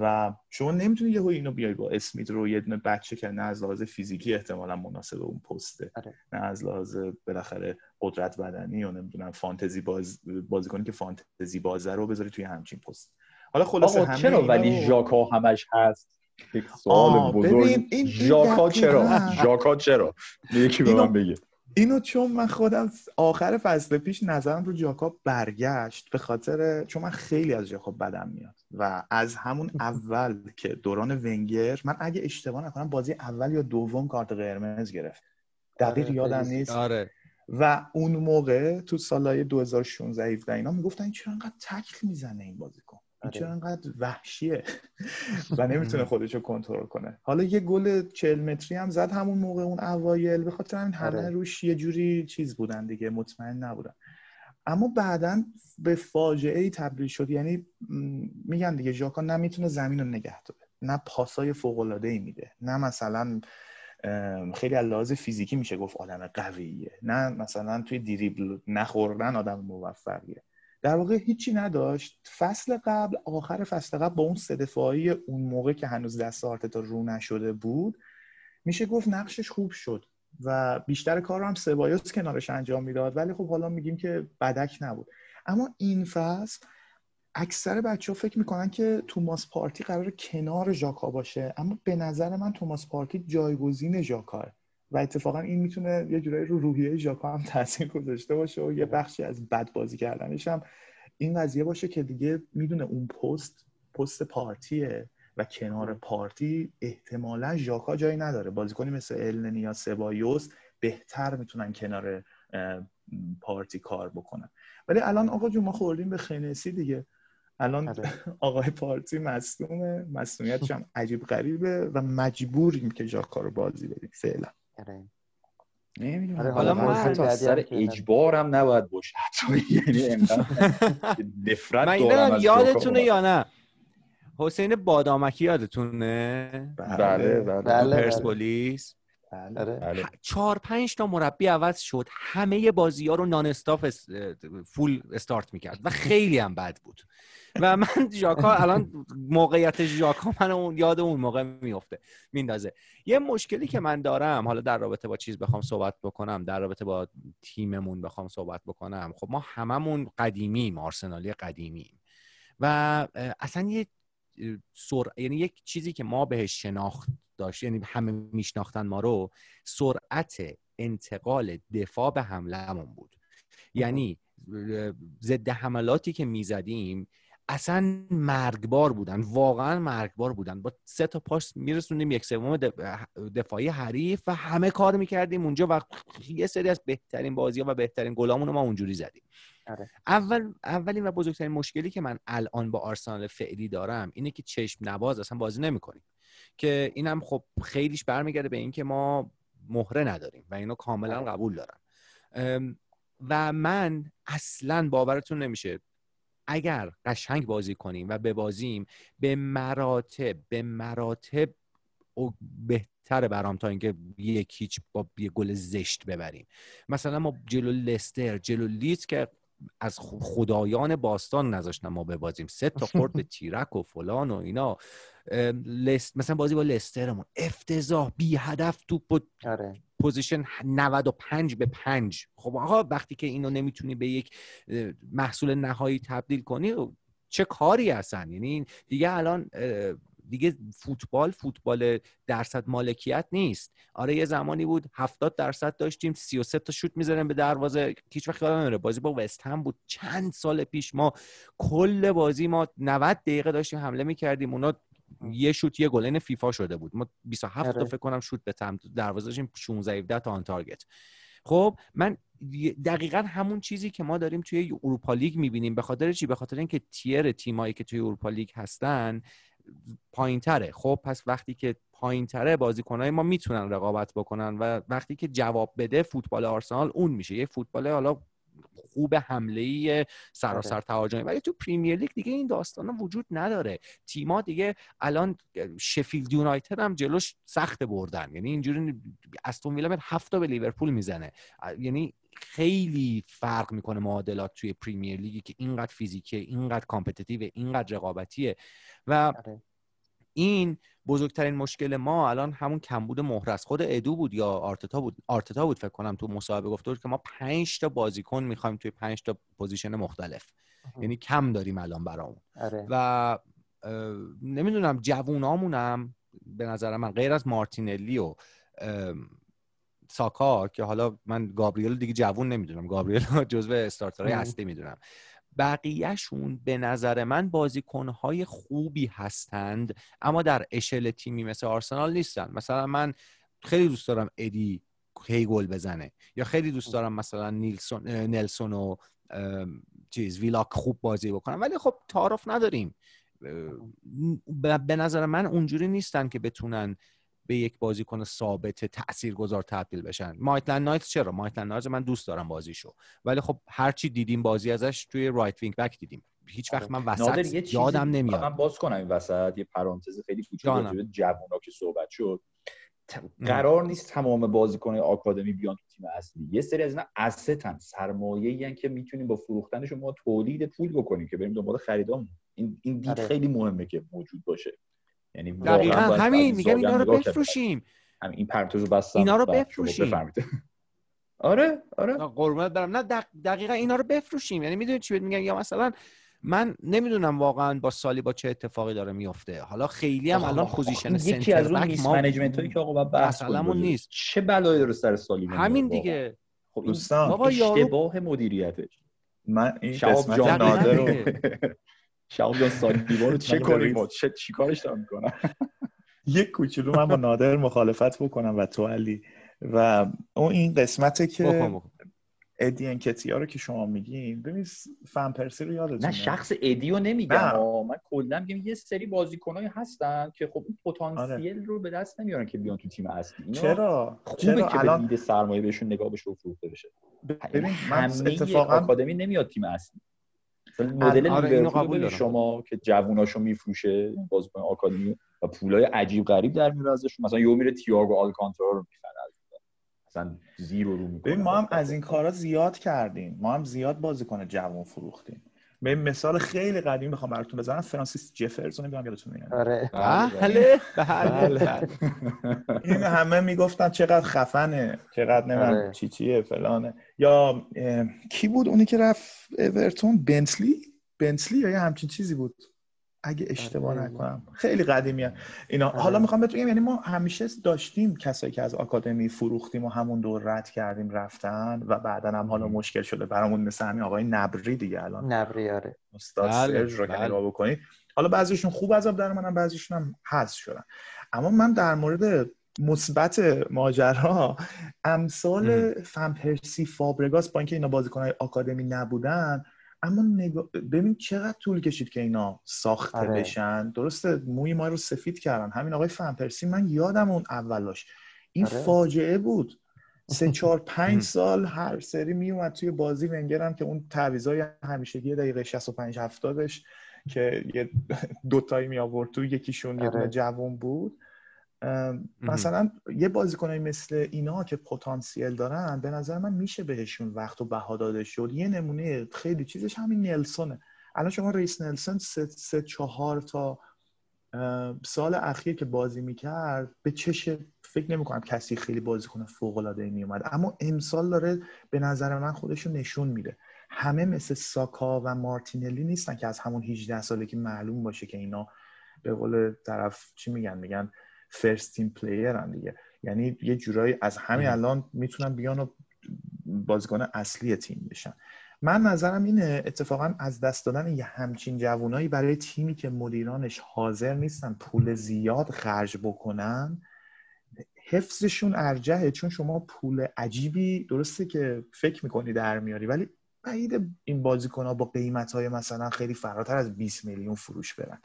و شما نمی‌تونی یه اینو بیای با اسمیت رو یه دونه بچه که نه از لحاظ فیزیکی احتمالا مناسب اون پسته آره. نه از لحاظ بالاخره قدرت بدنی و نمی‌دونم فانتزی باز بازیکنی که فانتزی بازه رو بذاری توی همچین پست. حالا خلاصه همه چرا ولی ژاکا همش هست؟ یک سوال بزرگ. ژاکا چرا. ژاکا چرا؟ یکی به من بگه. اینو چون من خودم آخر فصل پیش نظرم رو جاکاب برگشت به خاطر چون من خیلی از جاکاب بدم میاد و از همون اول که دوران ونگر من اگه اشتباه نکنم بازی اول یا دوم کارت قرمز گرفت. دقیق آره، یادم نیست. آره. و اون موقع تو سالهای 2016 17 اینا می‌گفتن چرا انقدر تکل می‌زنه این بازیکن. چرا انقدر وحشیه و نمی‌تونه خودش رو کنترل کنه. حالا یه گل 40 متری هم زد همون موقع اون اوایل به خاطر همین همه آره. روش یه جوری چیز بودن دیگه مطمئن نبودن. اما بعدا به فاجعه ای تبدیل شد. یعنی میگن دیگه ژاکا نمی‌تونه زمین رو نگه داره نه پاسای فوق العاده ای میده نه مثلا خیلی از لحاظ فیزیکی میشه گفت آدم قویه نه مثلا توی دریبل نخوردن آدم موفقیه. در واقع هیچی نداشت. فصل قبل آخر فصل قبل با اون سه اون موقع که هنوز دست آرتتا رو نشده بود میشه گفت نقشش خوب شد و بیشتر کار هم سبایوس کنارش انجام می‌داد. ولی خب حالا میگیم که بدک نبود. اما این فصل اکثر بچه ها فکر می‌کنن که توماس پارتی قرار کنار ژاکا باشه. اما به نظر من توماس پارتی جایگزین ژاکاه. و اتفاقا این می‌تونه یه جورایی رو روحیه ژاکا هم تاثیر گذاشته باشه و یه بخشی از بد بازی کردنش هم این قضیه باشه که دیگه می‌دونه اون پست پست پارتیه و کنار پارتی احتمالا ژاکا جایی نداره. بازیکنی مثل النی یا سبایوس بهتر می‌تونن کنار پارتی کار بکنن. ولی الان آقا جون ما خوردیم به خنسی دیگه. الان آره. آقای پارتی مصدومه. مصدومیتش هم عجیب غریبه و مجبوریم که ژاکا رو بازی بدیم. فعلا. آره. نمی‌دونم آره، حالا من- حتی از سر بعدی هم نباید باشه حتی یعنی نفرت من دارم یادتونه. یا نه حسین بادامکی یادتونه بله بله بله. تو پرسپولیس بله. آره. بله. چهار پنج تا مربی عوض شد. همه بازی ها رو نان استاف اس- فول استارت می‌کرد و خیلی هم بد بود. و من ژاکا الان موقعیت ژاکا من اون یاد اون موقع میفته میندازه یه مشکلی که من دارم حالا در رابطه با چیز بخوام صحبت بکنم در رابطه با تیممون بخوام صحبت بکنم. خب ما هممون قدیمیم آرسنالی قدیمیم. و اصلا یه سر... یعنی یک چیزی که ما بهش شناخت داشت یعنی همه میشناختن ما رو سرعت انتقال دفاع به حملهمون بود. یعنی ضد حملاتی که می‌زدیم اصلا مرگبار بودن واقعا مرگبار بودن. با سه تا پاس میرسونیم یک سوم دف- دفاعی حریف و همه کار می‌کردیم. اونجا و یه سری از بهترین بازی و بهترین گلامون رو ما اونجوری زدیم. آره. اول اولین و بزرگترین مشکلی که من الان با آرسنال فعلی دارم اینه که چشم نواز اصلا بازی نمی‌کنیم که اینم خب خیلیش برمیگرده به اینکه ما مهره نداریم و اینو کاملا قبول دارم. و من اصلا باورتون نمیشه. اگر قشنگ بازی کنیم و ببازیم به مراتب به مراتب او بهتره برام تا اینکه یک هیچ با یه گل زشت ببریم. مثلا ما جلو لستر جلو لیدز که از خدایان باستان نذاشتن ما ببازیم. سه تا خورد به تیرک و فلان و اینا. لست مثلا بازی با لسترمون. افتضاح بی هدف توپ و آره. پوزیشن 95 به 5 خب آقا وقتی که اینو نمی‌تونی به یک محصول نهایی تبدیل کنی چه کاری هستن؟ یعنی دیگه الان دیگه فوتبال فوتبال درصد مالکیت نیست. آره یه زمانی بود 70 درصد داشتیم 33 تا شوت می‌زنیم به دروازه. هیچ وقت یادم نمیره بازی با وست هم بود. چند سال پیش ما کل بازی ما 90 دقیقه داشتیم حمله می‌کردیم. اونا یه شوت یه گل این فیفا شده بود. ما 27 تا آره. فکر کنم شوت به سمت دروازه داشتیم 16 17 تا آن تارگت. خب من دقیقا همون چیزی که ما داریم توی اروپا لیگ می‌بینیم. به خاطر چی؟ به خاطر اینکه tier تیمایی که توی اروپا لیگ هستن پایین تره خب پس وقتی که پایین تره بازیکنهای ما می‌تونن رقابت بکنن و وقتی که جواب بده فوتبال آرسنال اون میشه. یه فوتبال حالا خوب حمله ای سراسر تهاجمی. ولی تو پریمیر لیگ دیگه این داستانا وجود نداره. تیما دیگه الان شفیلد یونایتد هم جلوش سخت بردن. یعنی اینجوری استون ویلا هفت تا به لیورپول می‌زنه. یعنی خیلی فرق می‌کنه معادلات توی پریمیر لیگی که اینقدر physical ه اینقدر competitive اینقدر رقابتیه. و آره. این بزرگترین مشکل ما الان همون کمبود مهره‌ست خود ادو بود یا آرتتا بود؟ آرتتا بود فکر کنم تو مصاحبه گفته بود که ما پنج تا بازیکن می‌خوایم توی پنج تا position مختلف. یعنی کم داریم الان برامون. آره. و نمی‌دونم جوونامونم به نظر من غیر از مارتینلی و ساکا که حالا من گابریل دیگه جوون نمی‌دونم. گابریل جزو استارترهای. اصلی می‌دونم. بقیهشون به نظر من بازیکنهای خوبی هستند اما در اشل تیمی مثل آرسنال نیستن. مثلا من خیلی دوست دارم ادی هی گل بزنه یا خیلی دوست دارم مثلا نیلسون نلسون و چیز ویلاک خوب بازی بکنن ولی خب تعارف نداریم. به به نظر من اونجوری نیستن که بتونن به یک بازیکن ثابت تاثیرگذار تبدیل بشن. مایتلند نایلز چرا؟ مایتلند نایلز من دوست دارم بازیشو. ولی خب هرچی دیدیم بازی ازش توی right wing back دیدیم. هیچ وقت من نادر وسط یادم من نمیاد. باز کنم این وسط یه پرانتز خیلی کوچیک جانم. راجع به جوونا که صحبت شد. قرار نیست تمام بازیکن‌های آکادمی بیان تو تیم اصلی. یه سری از اینا asset ان سرمایه‌ای که می‌تونیم با فروختنشون ما تولید پول بکنیم که بریم دنبال خریدامون. این این دید آره. خیلی مهمه که موجود باشه. یعنی واقعاً دقیقا همین میگم اینا رو. بفروشیم همین این پرانتز رو بستم اینا رو بفروشیم. بفرمایید. آره آره نه، قربونت برم نه دق- دقیقا اینا رو بفروشیم یعنی می‌دونید چی بهت میگم یا مثلا من نمی‌دونم واقعا با سالی با چه اتفاقی داره میفته حالا خیلی هم الان پوزیشن این یکی از سنتر اون بک میس ما منیجمنت هایی که آقا باید بحث. نیست. چه بلایی داره سر سالی نمیاد همین؟ دیگه خب این دوستان اشتباه مدیریتش من این قسمت نادر رو دیگه. شهاب جان سالیبا رو چه کنیم. به ما چه چیکارش دارم می‌کنم؟ یک کوچولو من با نادر مخالفت بکنم و تو علی. و اون این قسمته که. ادی انکتیا رو که شما میگین ببین فن پرسی رو یادتونه. نه شخص ادیو نمیگم. من کلا میگم یه سری بازیکنایی هستن که خب این پتانسیل رو به دست نمیارن که بیان تو تیم اصلی. چرا؟ خوبه چرا؟ که الان به دید سرمایه بهشون نگاه بشه و فروخته بشه. ببین من اتفاقا آکادمی نمیاد تیم اصلی. مدل آره، ببین دارم. شما که جووناشو میفروشه بازیکن آکادمی و پولای عجیب غریب در میاره ازشون مثلا یو میره تییاگو آلکانتارا رو می‌خره. مثلا زیرو رو می‌کنه. ما هم از این کارا زیاد کردیم. ما هم زیاد بازیکن جوان فروختیم. به مثال خیلی قدیم بخوام براتون بزنم فرانسیس جفرز رو نمی‌دونم یادتون میاد. آره. بله. بله. بله. این همه می‌گفتن چقدر خفنه چقدر نمی‌دونم آره. چی چیه فلانه. یا کی بود اونی که رفت اورتون؟ بنتلی؟ بنتلی یا یه همچین چیزی بود؟ اگه اشتباه آره. نکنم. خیلی قدیمیه. اینا. آره. حالا می‌خوام بهت بگم یعنی ما همیشه داشتیم کسایی که از آکادمی فروختیم و همون دور رد کردیم رفتن و بعدا هم حالا مشکل شده. برامون مثل همین آقای نبری دیگه الان. نبری آره. استاد بله، سرژ رو که بله. نگاه بکنید. حالا بعضیشون خوب عذاب در منن بعضیشون هم حذف شدن اما من در مورد مثبت ماجرا امثال فن پرسی فابرگاس با اینکه اینا بازیکنهای آکادمی نبودن اما نگاه... ببین چقدر طول کشید که اینا ساخته آره. بشن درسته موی ما رو سفید کردن همین آقای فن پرسی من یادم اون اولاش این آره. فاجعه بود سه چهار پنج. سال هر سری میومد توی بازی ونگر هم که اون تعویضای همیشگی دقیقه 65 70 که یه دوتایی می آورد تو یکیشون یه آره. جوون بود مثلا یه بازیکنای مثل اینا که پتانسیل دارن به نظر من میشه بهشون وقت و بها داده شد. یه نمونه خیلی چیزش همین نلسونه. الان شما ریس نلسون سه, سه چهار تا سال اخیر که بازی می‌کرد به چش فکر نمی کنم کسی خیلی بازیکن فوق العاده می اومد اما امسال داره به نظر من خودش رو نشون میده. همه مثل ساکا و مارتینلی نیستن که از همون 18 ساله که معلوم باشه که اینا به قول طرف چی میگن میگن first team player هم دیگه. یعنی یه جورایی از همین. الان می‌تونن بیان و بازیکن اصلی تیم بشن. من نظرم اینه اتفاقا از دست دادن یه همچین جوانایی برای تیمی که مدیرانش حاضر نیستن پول زیاد خرج بکنن حفظشون ارجحه. چون شما پول عجیبی درسته که فکر می‌کنی در میاری ولی بعید این بازیکن ها با قیمت های مثلا خیلی فراتر از 20 میلیون فروش برن.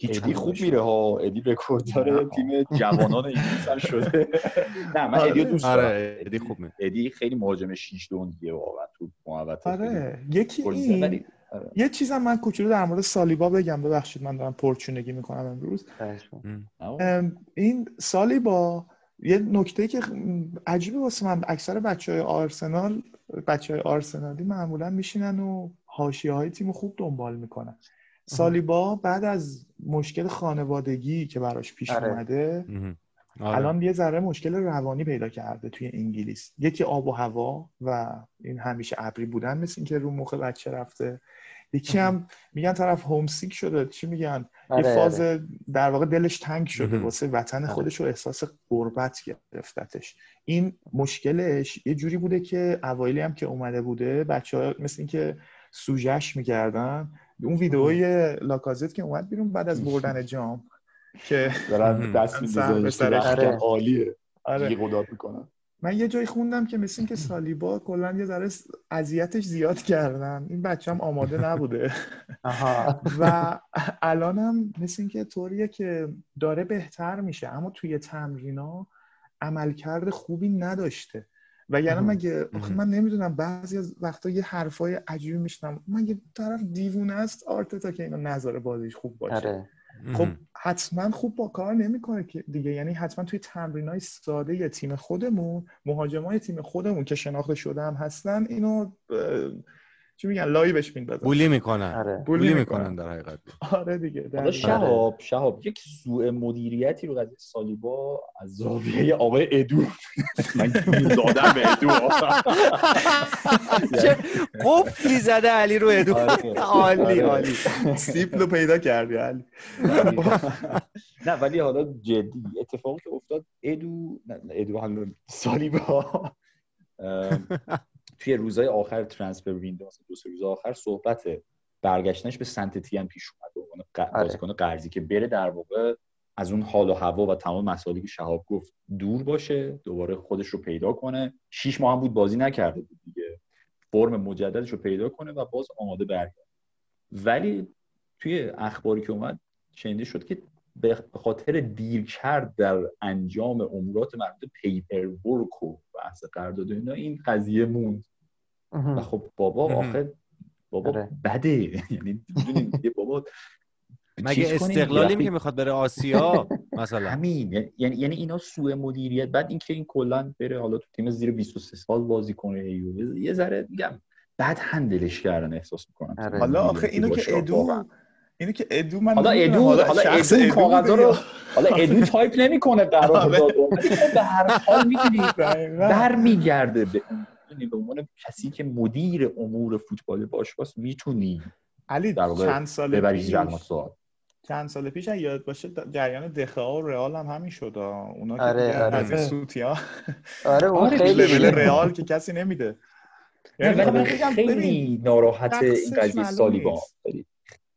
ادی خوب. میره ها. ادی رکورددار نه. تیم جوانان انگلیس هم شده. نه من ادی دوست دارم. آره ادی خوب می ادی خیلی مهاجم 6 دوندیه واقعا تو محوطه آره یکی. این آره. یه چیزم من کوچولو در مورد سالیبا بگم. ببخشید من دارم پرچونگی می‌کنم امروز. ام، این سالیبا یه نکته که عجیبه واسه من. اکثر بچه های آرسنال بچه های آرسنالی معمولا میشینن و حاشیه های تیم خوب دنبال می‌کنن. سالیبا بعد از مشکل خانوادگی که براش پیش آره. اومده. آره. الان یه ذره مشکل روانی پیدا کرده توی انگلیس یکی آب و هوا و این همیشه ابری بودن مثل اینکه رو مخ بچه رفته یکی هم میگن طرف هومسیک شده چی میگن آره، یه فاز آره. در واقع دلش تنگ شده. واسه وطن آره. خودش و احساس غربت گرفتتش این مشکلش یه جوری بوده که اوایلی هم که اومده بوده بچه ها مثل اینکه سوژش می‌کردن اون ویدئوی لاکازت که اومد بیرون بعد از بردن جام که دارن دست می‌زنن. آره. عالیه. آره. داد می‌کنن. من یه جایی خوندم که مثل اینکه سالیبا کلا یه ذره اذیتش زیاد کردن. این بچه هم آماده نبوده. آها. و الانم مثل اینکه طوریه که داره بهتر میشه. اما توی تمرینا عملکرد خوبی نداشته. و یعنی مهم. مگه آخه. من نمی‌دونم بعضی از وقتا یه حرفای عجیبی میشنم مگه طرف دیوونه است آرتتا که اینو نذاره بازیش خوب باشه آره خب. حتما خوب با کار نمی‌کنه که دیگه یعنی حتما توی تمرین های ساده ی تیم خودمون مهاجمای تیم خودمون که شناخته شده هم هستن اینو چی میگن؟ لایوش میندازن. بولی می‌کنن. آره. بولی بولی می‌کنن. می‌کنن در حقیقت. آره دیگه دقیقاً. شهاب شهاب یک سوء مدیریتی رو قضیه سالیبا از زاویه آقای ادو. من دادم به ادو. چه قفلی زده علی رو ادو. آره. عالی آره. عالی. سیپلو پیدا کردی علی. نه ولی حالا جدی اتفاقی که افتاد ادو ادو هم سالیبا. توی روزهای آخر ترانسفر ویندو مثلا دو سه روز آخر صحبت برگشتنش به سنت تیان پیش اومد آره. بازیکن قرضی که بره در واقع از اون حال و هوا و تمام مسائلی که شهاب گفت دور باشه دوباره خودش رو پیدا کنه. شیش ماه هم بود بازی نکرده بود دیگه. فرم مجددش رو پیدا کنه و باز آماده برگرده. ولی توی اخباری که اومد شنیده شد که به خاطر دیر کرد در انجام امورات مربوط پیپر ورک و بحث قرارداد اینا این قضیه موند. و. خب بابا. آخه بابا آره. بده. یعنی دیگه بابا مگه استقلالی که می‌خواد بره آسیا؟ مثلا. همین. یعنی یعنی اینا سوء مدیریت. بعد اینکه این کلا بره حالا تو تیم زیر 23 سال بازی کنه یه- یه ذره میگم. بعد هندلش کردن احساس می‌کنم. آره. حالا آخه اینو که ادو اینو که ادو من حالا ادو حالا ادو بوده رو حالا ادو تایپ نمی‌کنه قرارداد به هر حال دقیقاً. برمیگرده به اون می‌دونی، به عنوان کسی که مدیر امور فوتبال باشگاه می‌تونی علی در واقع چند سال پیش چند سال پیش اگه یاد باشه جریان دخا و رئال هم همین شد. اونا که آره، آره. از این سوتی ها آره اون آره، خیلی. رئال که کسی نمیده یعنی ولی من میگم خیلی ناراحت این قضیه سالیبا.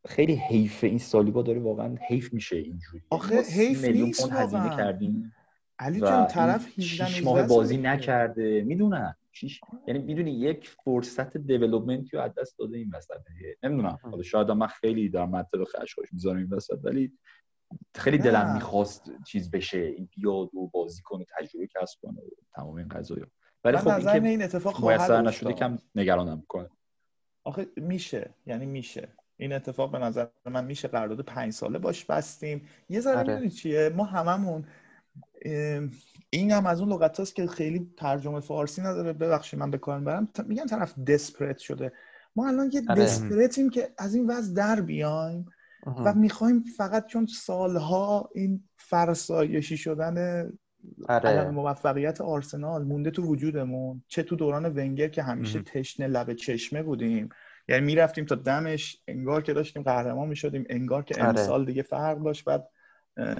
خیلی- حیف این سالیبا داره واقعا حیف میشه اینجوری آخه سی حیف میلیون نیست پوند هزینه. کردیم علی و جان طرف این 18 شیش 19 ماه بازی. نکرده می‌دونم شیش یعنی می‌دونی یک فرصت دیولپمنتی رو از دست داده این وسط. نمی‌دونم. حالا شاید من خیلی در منطق خشخاش می‌ذارم این وسط ولی خیلی نه. دلم می‌خواست چیز بشه این بیاد و بازی کنه تجربه کسب کنه و تمام این قضايا ولی خب نظر اینکه این اتفاق خواهد نشده. کم نگرانم می‌کنه آخه میشه. یعنی میشه. این اتفاق به نظر من میشه. قرارداد پنج ساله باش بستیم. یه ذره آره. می‌دونی چیه؟ ما هممون این هم از اون لغت هاست که خیلی ترجمه فارسی نداره ببخشید من به کار برم میگن طرف دسپرت شده ما الان یه آره. دسپرتیم که از این وضع در بیایم و. می‌خوایم فقط چون سالها این فرسایشی شدن آره. موفقیت آرسنال مونده تو وجودمون چه تو دوران ونگر که همیشه. تشنه لب چشمه بودیم یعنی می‌رفتیم تا دمش انگار که داشتیم قهرمان می‌شدیم انگار که آره. امسال دیگه فرق داشت بعد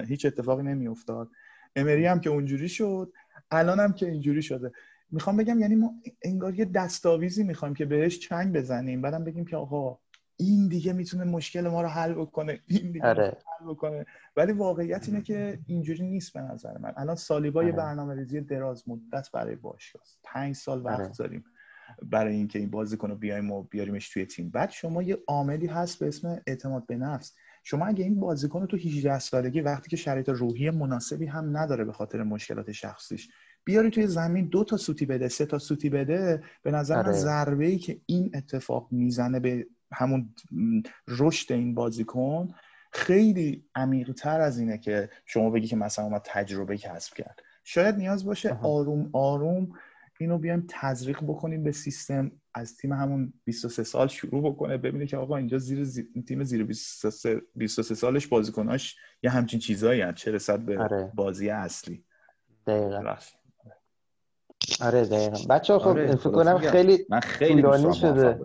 هیچ اتفاقی نمیافتاد امری هم که اونجوری شد الان هم که اینجوری شده می‌خوام بگم یعنی ما انگار یه دستاویزی می‌خوایم که بهش چنگ بزنیم بعدم بگیم که آقا این دیگه می‌تونه مشکل ما رو حل بکنه این دیگه آره. حل بکنه ولی واقعیت اینه که اینجوری نیست به نظر من الان سالیبا یه آره. برنامه ریزی دراز مدت برای باشگاه است. پنج سال وقت آره. داریم برای اینکه این بازیکن رو بیایم و بیاریمش توی تیم بعد شما یه عاملی هست به اسم اعتماد به نفس شما اگه این بازیکن رو تو 18 سالگی وقتی که شرایط روحی مناسبی هم نداره به خاطر مشکلات شخصیش بیاری توی زمین دو تا سوتی بده سه تا سوتی بده به نظر من آره. ضربه ای که این اتفاق می‌زنه به همون رشد این بازیکن خیلی عمیقتر از اینه که شما بگی که مثلا اومد تجربه کسب کرد شاید نیاز باشه. آروم آروم اینو بیایم تزریق بکنیم به سیستم از تیم همون 23 سال شروع بکنه ببینه که آقا اینجا زیر, زیر تیم زیر 23, 23 سالش بازیکناش یه همچین چیزایی هست چه رسد به آره. بازی اصلی دقیقا بخش. آره دقیقا بچه ها خب آره، فکر کنم. خیلی من خیلی طولانی شده.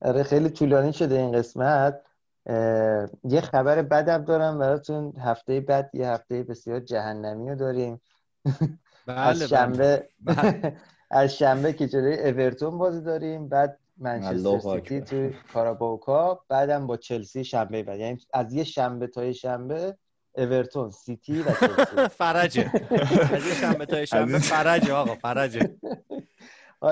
آره خیلی طولانی شده این قسمت اه، یه خبر بدم دارم براتون هفته بعد یه هفته بسیار جهنمی رو داریم بله از بله شنبه بله. از شنبه که جلوی اورتون بازی داریم بعد منچستر سیتی اکبر. توی کاراباو کاپ بعدم با چلسی شنبه بعد. یعنی از یه شنبه تا یه شنبه اورتون سیتی و چلسی. فرجه. از یه شنبه تا یه شنبه فرجه آقا فرجه.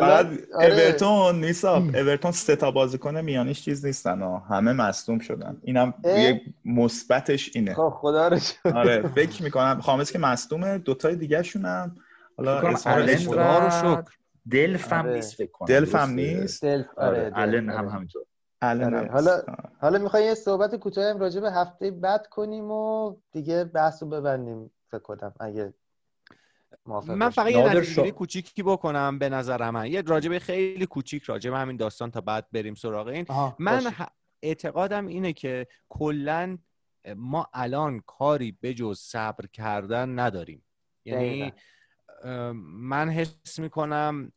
بعد آره، اورتون نیسا اورتون سه تا بازیکن میانیش چیز نیستن ها. همه مصدوم شدن اینم؟ یه مثبتش اینه خب خدا رو. آره فکر می‌کنم خامس که مصدومه دوتای دیگه شونم حالا اسمش رو و شکر. دلف هم آره. نیست فکر کنم دلف هم درسته؟ نیست دلف آره آره دلف، آلن هم آره. همینطور آره. حالا-. حالا می‌خوای یه صحبت کوتاهی هم راجع به هفته بعد کنیم و دیگه بحث رو ببندیم فکر کنم اگه من. فقط یه شا- کوچیکی بکنم به نظر من یه راجبه خیلی کوچیک راجبه همین داستان تا بعد بریم سراغ این من باشه. اعتقادم اینه که کلا ما الان کاری بجز صبر کردن نداریم یعنی من حس می‌کنم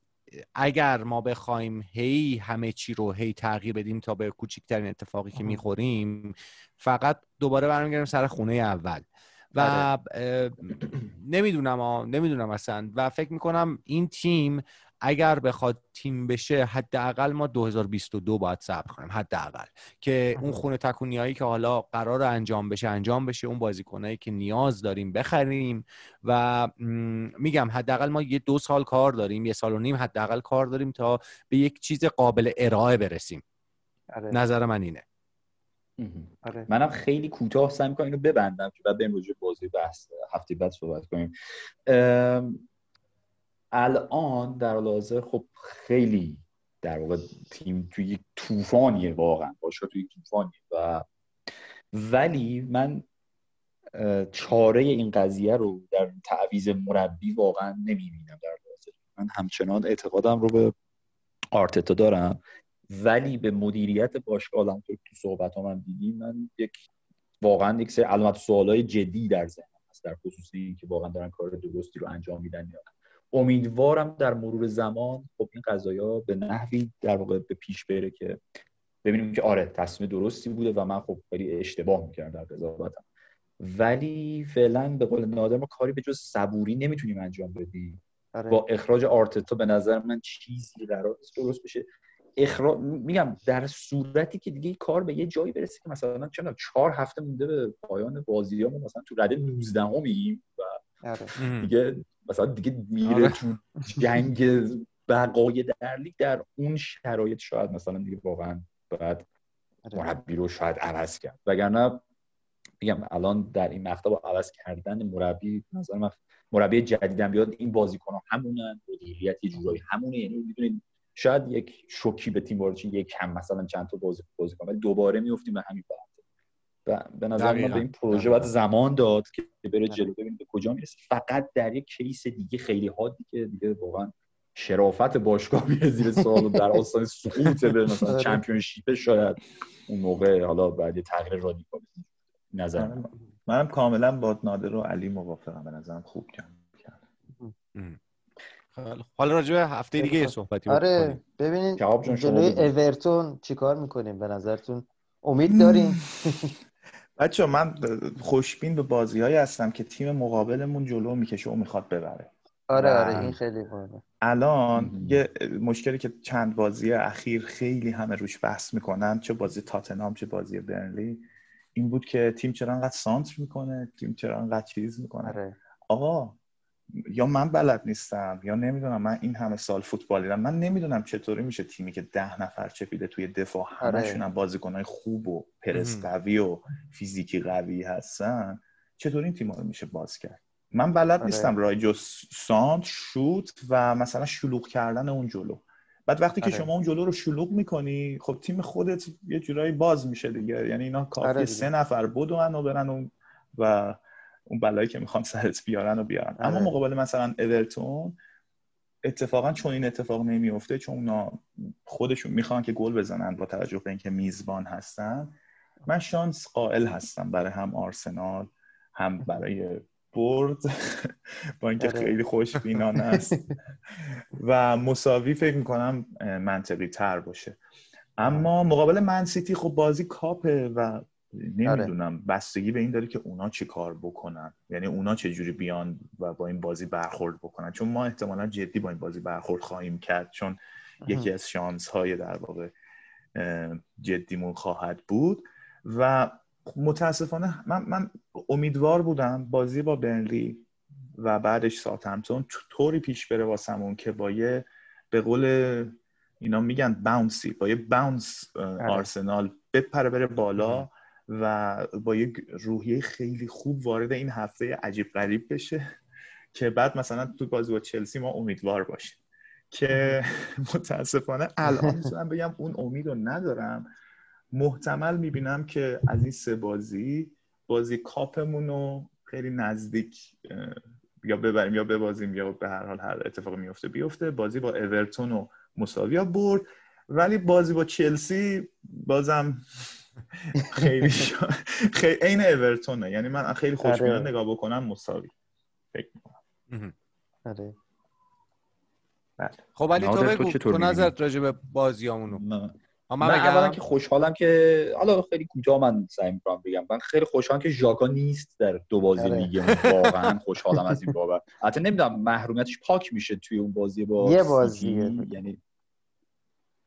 اگر ما بخوایم هی همه چی رو هی تغییر بدیم تا به کوچکترین اتفاقی که. می‌خوریم فقط دوباره برمیگردیم سر خونه اول و. اه، نمی‌دونم آه، نمی‌دونم اصلا و فکر می‌کنم این تیم اگر بخواد تیم بشه حداقل ما 2022 باید صبر کنیم حداقل که اون. خونه تکونیایی که حالا قرار انجام بشه انجام بشه اون بازیکنایی که نیاز داریم بخریم و میگم حداقل ما یه دو سال کار داریم یه سال و نیم حداقل کار داریم تا به یک چیز قابل ارائه برسیم آره. نظر من اینه آره. منم خیلی کوتاه سعی می‌کنم اینو ببندم که بعد بریم راجع بازی بحث هفته بعد صحبت کنیم. الان در حال حاضر خب خیلی در واقع تیم توی یک طوفانیه واقعا باشگاه توی یک طوفانیه و ولی من چاره این قضیه رو در تعویض مربی واقعا نمی‌بینم در حال حاضر. من همچنان اعتقادم رو به آرتتا دارم. ولی به مدیریت باشگاه الان تو صحبت ها من دیدیم من یک واقعا یک سری علامت سوالای جدی در ذهنم هست در خصوص این که واقعا دارن کار درستی رو انجام میدن یا نه. امیدوارم در مرور زمان خب این قضایا به نحوی در واقع به پیش بره که ببینیم که آره تصمیم درستی بوده و من خب خیلی اشتباه می‌کردم در قضاوتم. ولی فعلا به قول نادر ما کاری به جز صبوری نمی‌تونیم انجام بدیم. آره. با اخراج آرتتا به نظر من چیزی قرار نیست درست بشه. اخراج میگم در صورتی که دیگه کار به یه جایی برسه که مثلا چرا چهار هفته مونده به پایان بازیامون مثلا تو رده 19 همیم و آره. دیگه مثلا دیگه میره آره. تو جنگ بقای در لیگ در اون شرایط شاید مثلا دیگه واقعا باید آره. مربی رو شاید عوض کرد وگرنه میگم الان در این مقطع با عوض کردن مربی من مربی جدیدم بیاد این بازیکن همونن مدیریت یه جورایی همونه یعنی می‌دونید شاید یک شوکی به تیم وارد یک کم مثلا چند تا بازی بازی ولی دوباره میفتیم به همین بحث و به نظر من. به این پروژه. باید زمان داد که بره آره. جلو ببینیم به کجا می‌رسه فقط در یک کیس دیگه خیلی حادی که دیگه واقعا شرافت باشگاه میره زیر سوال و در آستانه سقوط به مثلا آره. چمپیونشیپ شاید اون موقع حالا بعد تغییر رادیکال نظر من. منم کاملا با نادر و علی موافقم به نظرم خوب کرد. حالا راجع به هفته دیگه یه صحبتی آره ببینید جلوی. اورتون چیکار می‌کنیم؟ به نظرتون امید داریم؟ بچه من خوشبین به بازی هایی هستم که تیم مقابلمون جلو می‌کشه و می‌خواد ببره. آره آره این خیلی مهمه. الان. یه مشکلی که چند بازی اخیر خیلی همه روش بحث می‌کنن چه بازی تاتنهام چه بازی برنلی این بود که تیم چرا انقدر سانتر می‌کنه تیم چرا انقدر چیز می‌کنه. آره. آقا یا من بلد نیستم یا نمی‌دونم من این همه سال فوتبال دیدم من نمی‌دونم چطوری میشه تیمی که ده نفر چپیده توی دفاع آره. همشون هم بازیکنهای خوب و پرس. قوی و فیزیکی قوی هستن چطوری این تیم رو میشه باز کرد من بلد آره. نیستم رای جز سانت شوت و مثلا شلوغ کردن اون جلو بعد وقتی که آره. شما اون جلو رو شلوغ می‌کنی خب تیم خودت یه جورایی باز میشه دیگه یعنی اینا کافیه آره. سه نفر بدون و برن و اون بلایی که می‌خوان سرت بیارن و بیارن اما آره. مقابل مثلا اورتون اتفاقا چون این اتفاق نمیفته چون اونا خودشون می‌خوان که گل بزنن با توجه به اینکه میزبان هستن من شانس قائل هستم برای هم آرسنال هم برای برد با اینکه آره. خیلی خوشبینانه است و مساوی فکر می‌کنم منطقی تر باشه اما مقابل من سیتی خب بازی کاپه و نمی‌دونم بستگی به این داره که اونا چی کار بکنن. یعنی اونا چه جوری بیان و با این بازی برخورد بکنن. چون ما احتمالا جدی با این بازی برخورد خواهیم کرد. چون یکی از شانس های در واقع جدیمون خواهد بود. و متاسفانه من, من امیدوار بودم بازی با برنلی و بعدش ساوثهمپتون طوری پیش بره واسمون که با یه به قول اینا میگن باونسی با یه باونس اه، آرسنال بپره بره بالا. و با یک روحیه خیلی خوب وارد این هفته عجیب غریب بشه که بعد مثلا تو بازی با چلسی ما امیدوار باشیم. که متاسفانه الان می‌تونم بگم اون امید رو ندارم. محتمل می‌بینم که از این سه بازی بازی کاپمون رو خیلی نزدیک یا ببریم یا ببازیم یا به هر حال هر اتفاقی میفته بیفته. بازی با اورتون و مساوی یا برد ولی بازی با چلسی بازم خیلی شا... خیلی عین اورتونه یعنی من خیلی خوشبینانه آره. نگاه بکنم مساوی فکر می‌کنم. آره بله خب ولی تو بگو تو؟ نظرت راجع به بازیامونو من, من اولا که خوشحالم که حالا خیلی کوتاه من سعی می‌کنم بگم من خیلی خوشحالم که ژاکا نیست در دو بازی آره. لیگمون واقعا خوشحالم از این بابت حتی نمی‌دونم محرومیتش پاک میشه توی اون بازی با یه. بازیه. یعنی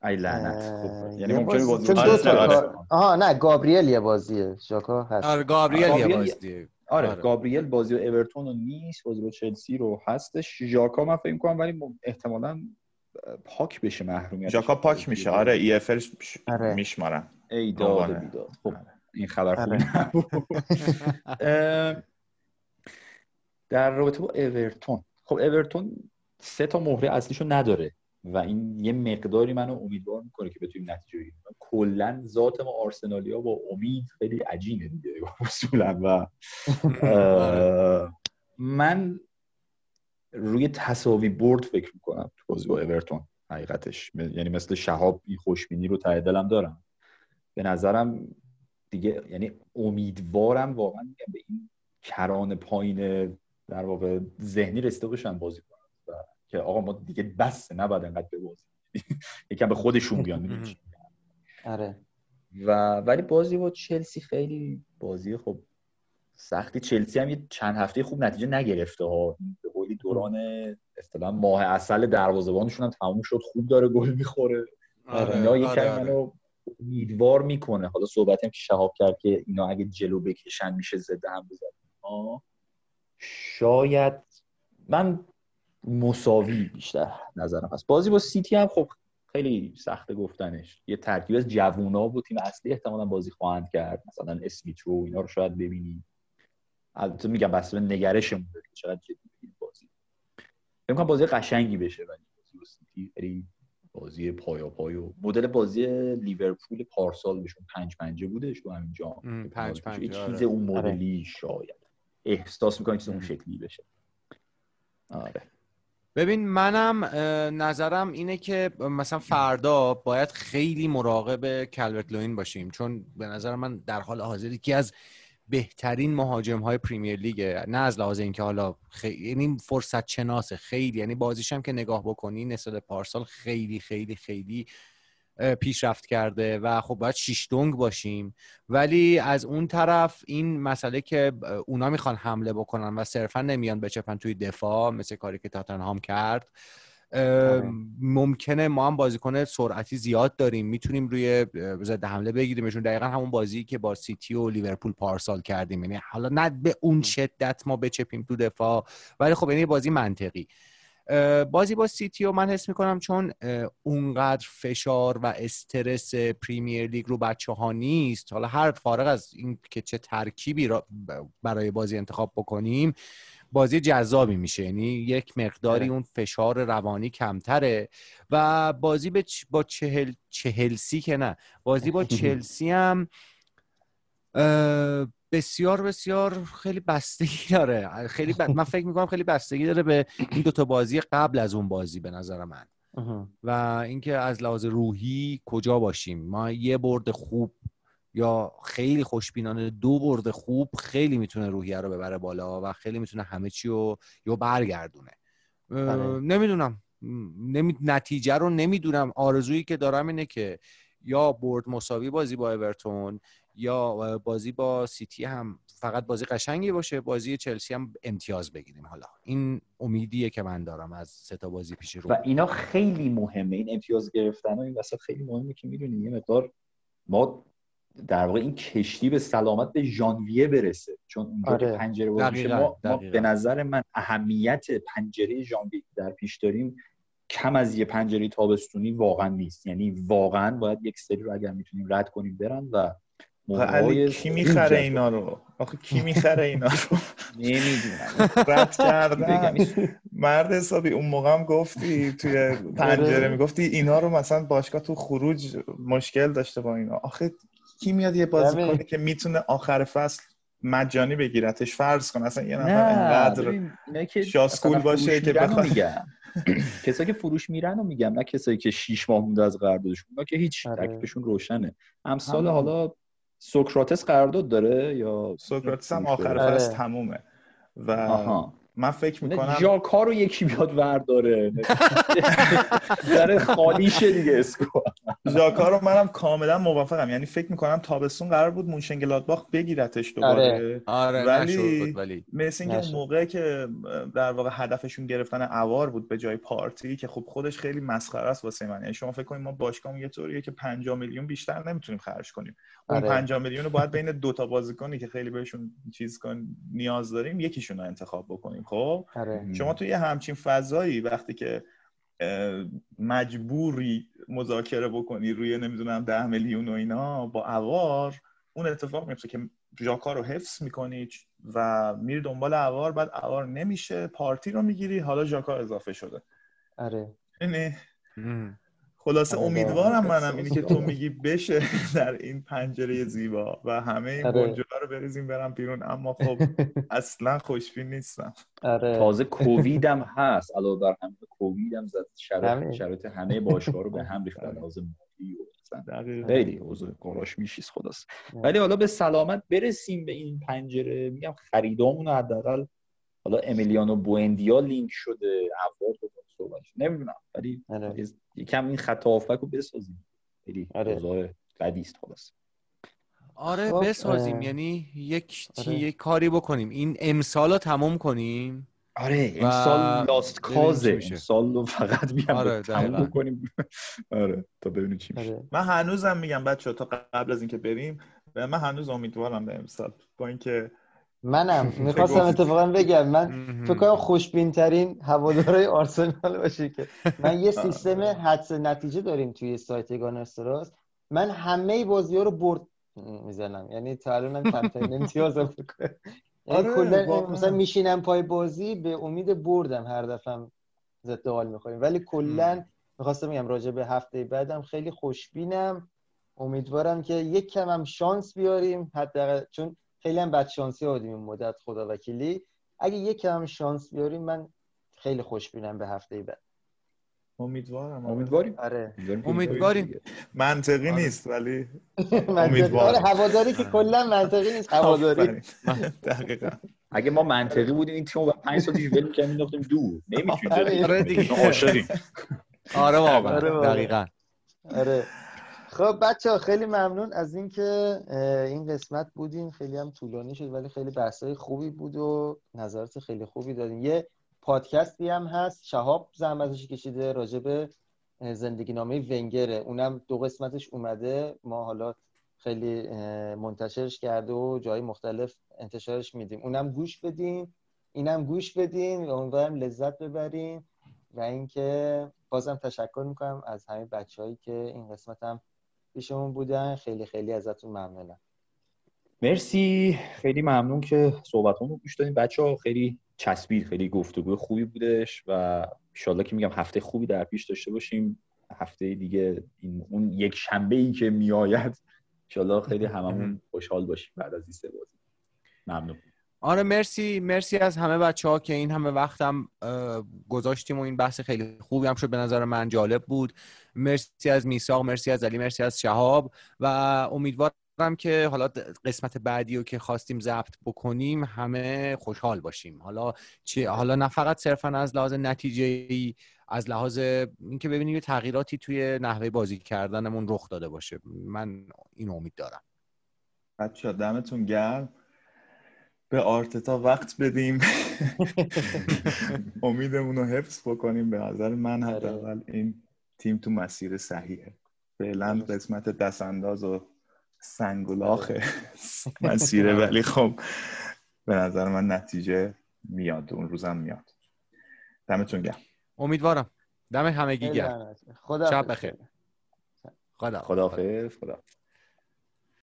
ای لعنت یعنی ممکنه بازی- آره. آها نه گابریل یه بازیه. ژاکا هست. آره گابریل یه بازیه. آره, آره. گابریل بازی با اورتون رو نیست بازی با چلسی رو هستش. ژاکا من فکر کنم ولی احتمالاً پاک بشه محرومیت. ژاکا پاک میشه. آره EFL آره. میشمارن. ای داد و. بیداد. خب. این خبر خوبی آره. در رابطه با اورتون. خب اورتون سه تا مهره اصلیشو نداره. و این یه مقداری منو امیدوار می‌کنه که بتونیم نتیجه بگیریم. کلا ذات ما آرسنالیا با امید خیلی عجینه دیگه اصولا. و من روی تساوی برد فکر می‌کنم تو بازی با اورتون حقیقتش. یعنی مثل شهاب این خوشبینی رو ته دلم دارم. به نظرم دیگه یعنی امیدوارم واقعا میگم به این کران پایین در واقع ذهنی رسیده باشن بازی کنن و که آقا ما دیگه بس نباید انقدر ببازیم یکم به خودشون بیان. آره. و ولی بازی با چلسی خیلی بازی خب سختی. چلسی هم یه چند هفته خوب نتیجه نگرفته ها. به قولی دوران اصطلاحا ماه اصل دروازه‌بانشون هم تموم شد. خوب داره گل می‌خوره. آره اینا آره کمی آره. منو امیدوار می‌کنه. حالا صحبتی هم که شهاب کرد که اینا اگه جلو بکشن میشه زده هم بزن آه، شاید من مساوی بیشتر نظرم هست. بازی با سیتی هم خب خیلی سخته گفتنش. یه ترکیب از جوونا و تیم اصلی احتمالا بازی خواهند کرد. مثلا اسمیت رو اینا رو شاید ببینیم. البته میگم بسته به نگرشمون داره که چقدر جدی بگیریم بازی. فکر کنم بازی قشنگی بشه ولی بازی با سیتی خیلی بازی پایا پای و مدل بازی لیورپول پارسال بهشون پنج پنجه بودش تو همین جام. ام، پنج پنجه، یه آره. چیز اون مدلی شاید. احساس می‌کنم چیز اون. شکلی بشه. آره. ببین منم نظرم اینه که مثلا فردا باید خیلی مراقب کلورت لوین باشیم. چون به نظر من در حال حاضر یکی از بهترین مهاجم های پریمیر لیگه نه از لحاظ اینکه حالا خیلی یعنی فرصت شناسه خیلی. یعنی بازیش هم که نگاه بکنی به پارسال خیلی خیلی خیلی پیشرفت کرده و خب باید شیش دونگ باشیم. ولی از اون طرف این مسئله که اونا می‌خوان حمله بکنن و صرفا نمیان بچپن توی دفاع مثل کاری که تاتنهام کرد آره. ممکنه ما هم بازیکن سرعتی زیاد داریم. می‌تونیم روی ضد حمله بگیریمشون. دقیقا همون بازی که با سیتی و لیورپول پارسال کردیم. یعنی حالا نه به اون شدت ما بچپیم تو دفاع. ولی خب یعنی بازی منطقی. بازی با سیتی و من حس می‌کنم چون اونقدر فشار و استرس پریمیر لیگ رو بچه ها نیست حالا هر فارغ از این که چه ترکیبی را برای بازی انتخاب بکنیم بازی جذابی میشه یعنی یک مقداری آره. اون فشار روانی کمتره و بازی به چ- با چهل چهلسی که نه بازی با چلسی هم بسیار بسیار خیلی بستگی داره. خیلی ب... من فکر می‌کنم خیلی بستگی داره به این دوتا بازی قبل از اون بازی به نظر من. و اینکه از لحاظ روحی کجا باشیم. ما یه برد خوب یا خیلی خوشبینانه دو برد خوب خیلی می‌تونه روحیه رو ببره بالا و خیلی می‌تونه همه چی رو یا برگردونه. آره. نمی‌دونم. نمی... نتیجه رو نمی‌دونم. آرزویی که دارم اینه که یا برد مساوی بازی با اورتون یا بازی با سیتی هم فقط بازی قشنگی باشه بازی چلسی هم امتیاز بگیریم. حالا این امیدیه که من دارم از سه تا بازی پیش رو. و اینا خیلی مهمه. این امتیاز گرفتن و این وسط خیلی مهمه که می‌دونی یه مقدار ما در واقع این کشتی به سلامت به ژانویه برسه. چون اونجا آره. که پنجره دقیقاً، ما, ما دقیقاً. به نظر من اهمیت پنجره ژانویه که در پیش داریم کم از یه پنجره تابستونی واقعا نیست. یعنی واقعا باید یک سری رو اگر می‌تونیم رد کنیم برن و علی کی می‌خره اینا رو؟ آخه کی می‌خره اینا رو؟ نمی‌دونم. رد مرد حسابی اون موقع هم گفتی توی پنجره آره. می‌گفتی اینا رو مثلا باشگاه تو خروج مشکل داشته با اینا. آخه کی میاد یه بازی همین. کنه که می‌تونه آخر فصل مجانی بگیرتش فرض کن اصلا یه نفر انقدر که شاسکول باشه که بخواد- کسایی که فروش میرن رو میگم نه کسایی که شیش ماه مونده از قراردادشون. اونا که هیچ آره. تکلیفشون روشنه. امسال. حالا سوکراتس قرارداد داره یا سوکراتس هم آخر؟ فصل آره. تمومه و آها من فکر می‌کنم ژاکا رو یکی بیاد ورداره. داره خالی شه دیگه اسکو. ژاکا رو منم کاملا موافقم. یعنی فکر می‌کنم تابستون قرار بود مونشنگلادباخ بگیرتش دوباره. آره. ولی نشد ولی مثل اینکه اون. موقع که در واقع هدفشون گرفتن اوار بود به جای پارتی که خب خودش خیلی مسخره است واسه من. یعنی شما فکر کنید ما باشگاهمون یه طوریه که 50 میلیون بیشتر نمی‌تونیم خرج کنیم. اون آره. 50 میلیون رو باید بین دو تا بازیکنی که خیلی بهشون چیز کن نیاز داریم یکیشون رو انتخاب بکنیم. خب؟ آره. شما توی یه همچین فضایی وقتی که مجبوری مذاکره بکنی روی نمی‌دونم ده میلیون و اینا با اوار اون اتفاق میفته که ژاکا رو حفظ می‌کنی و میری دنبال اوار بعد اوار نمیشه پارتی رو می‌گیری حالا ژاکا اضافه شده. آره. یعنی. خلاصه آره، امیدوارم. منم اینی که تو میگی بشه در این پنجره زیبا و همه این آره. بنجلا رو بریزیم برم بیرون اما خب اصلا خوشبین نیستم. آره. تازه کووید هم هست علاوه بر همه کووید هم زد شرایط, همه باشگاه رو به هم ریختن لازم اصلا دقیقا. خیلی اوضاع قراش میشیز خلاص ولی حالا به سلامت برسیم به این پنجره. میگم خریدامون حداقل حالا امیلیانو بوئندیا لینک شده افراد رو صحبت شد. نمی‌دونم. ولی آره. یکم این خط هافبک رو بسازیم. خیلی آره. بدی است خلاص. آره خب، بسازیم. اه، یعنی یک تی- آره. یک کاری بکنیم. این امسال رو تموم کنیم. آره و امسال لاست کازه. امسال رو فقط بیام آره، تموم. بکنیم. آره تا ببینیم چی میشه. آره. من هنوزم میگم بچه تا قبل از اینکه بریم و من هنوز امیدوارم به امسال. با اینکه منم. می‌خواستم؟ اتفاقا بگم من. فکر کنم خوشبین ترین هوادارهای آرسنال باشه که. من یه سیستم حدس نتیجه داریم توی سایت گانرستراس من همه بازی ها رو برد می‌زنم. یعنی تا الانم کمترین امتیاز یعنی آره، کلا. مثلا میشینم پای بازی به امید بردم هر دفعه ضد حال می‌خوریم. ولی کلا می‌خواستم بگم راجع به هفته بعدم خیلی خوشبینم. امیدوارم که یک کم هم شانس بیاریم. حداقل چون خیلی هم بد شانسی آدیم این مدت خدا وکیلی. اگه یک کم شانس بیاریم من خیلی خوشبینم به هفته بعد. امیدوارم. امیدواریم. آره. امیدواریم. منطقی آره. نیست ولی امیدوارم. آره هواداری که کلا منطقی نیست هواداری. دقیقا. اگه ما منطقی بودیم این تیم رو پنج سال پیش ول می‌کردیم می‌انداختیم دور نمی‌تونیم آره. آره دیگه. عاشقیم. آره آره واقعا. دقیقا. آره. خب بچه خیلی ممنون از اینکه این قسمت بودین. خیلی هم طولانی شد ولی خیلی بحثای خوبی بود و نظرات خیلی خوبی دادین. یه پادکستی هم هست شهاب زحمتش کشیده راجع به زندگی نامه ونگره. اونم دو قسمتش اومده. ما حالا خیلی منتشرش کرده و جای مختلف انتشارش میدیم. اونم گوش بدین اینم گوش بدین. و امیدوارم لذت ببرین و اینکه بازم تشکر می‌کنم از همه بچههایی که این قسمت هم پیشمون بودن. خیلی خیلی ازتون ممنونم. مرسی. خیلی ممنون که صحبتامو گوش دادین. بچه ها خیلی چسبید خیلی گفتگو خوبی بودش و انشالله که میگم هفته خوبی در پیش داشته باشیم. هفته دیگه این اون یک شنبه ای که میآید انشالله خیلی هممون خوشحال باشیم بعد از این سه بازی. ممنون. آره مرسی مرسی از همه بچه ها که این همه وقتم اه، گذاشتیم و این بحث خیلی خوبی هم شد. به نظر من جالب بود. مرسی از میساق مرسی از علی مرسی از شهاب و امیدوارم که حالا قسمت بعدی رو که خواستیم ضبط بکنیم همه خوشحال باشیم. حالا چی حالا نه فقط صرفا از لحاظ نتیجه ای از لحاظ اینکه ببینیم یه تغییراتی توی نحوه بازی کردنمون رخ داده باشه. من این امید دارم. بچه دمتون گرم. به آرتتا وقت بدیم. امیدمون رو حفظ بکنیم. به نظر من حداقل این تیم تو مسیر صحیحه. فعلا قسمت دستانداز و سنگولاخ مسیره ولی خب به نظر من نتیجه میاد. اون روزم میاد. دمتون گرم. امیدوارم. دم همگی گرم. خدا شب بخیر. خدا خداحافظ خدا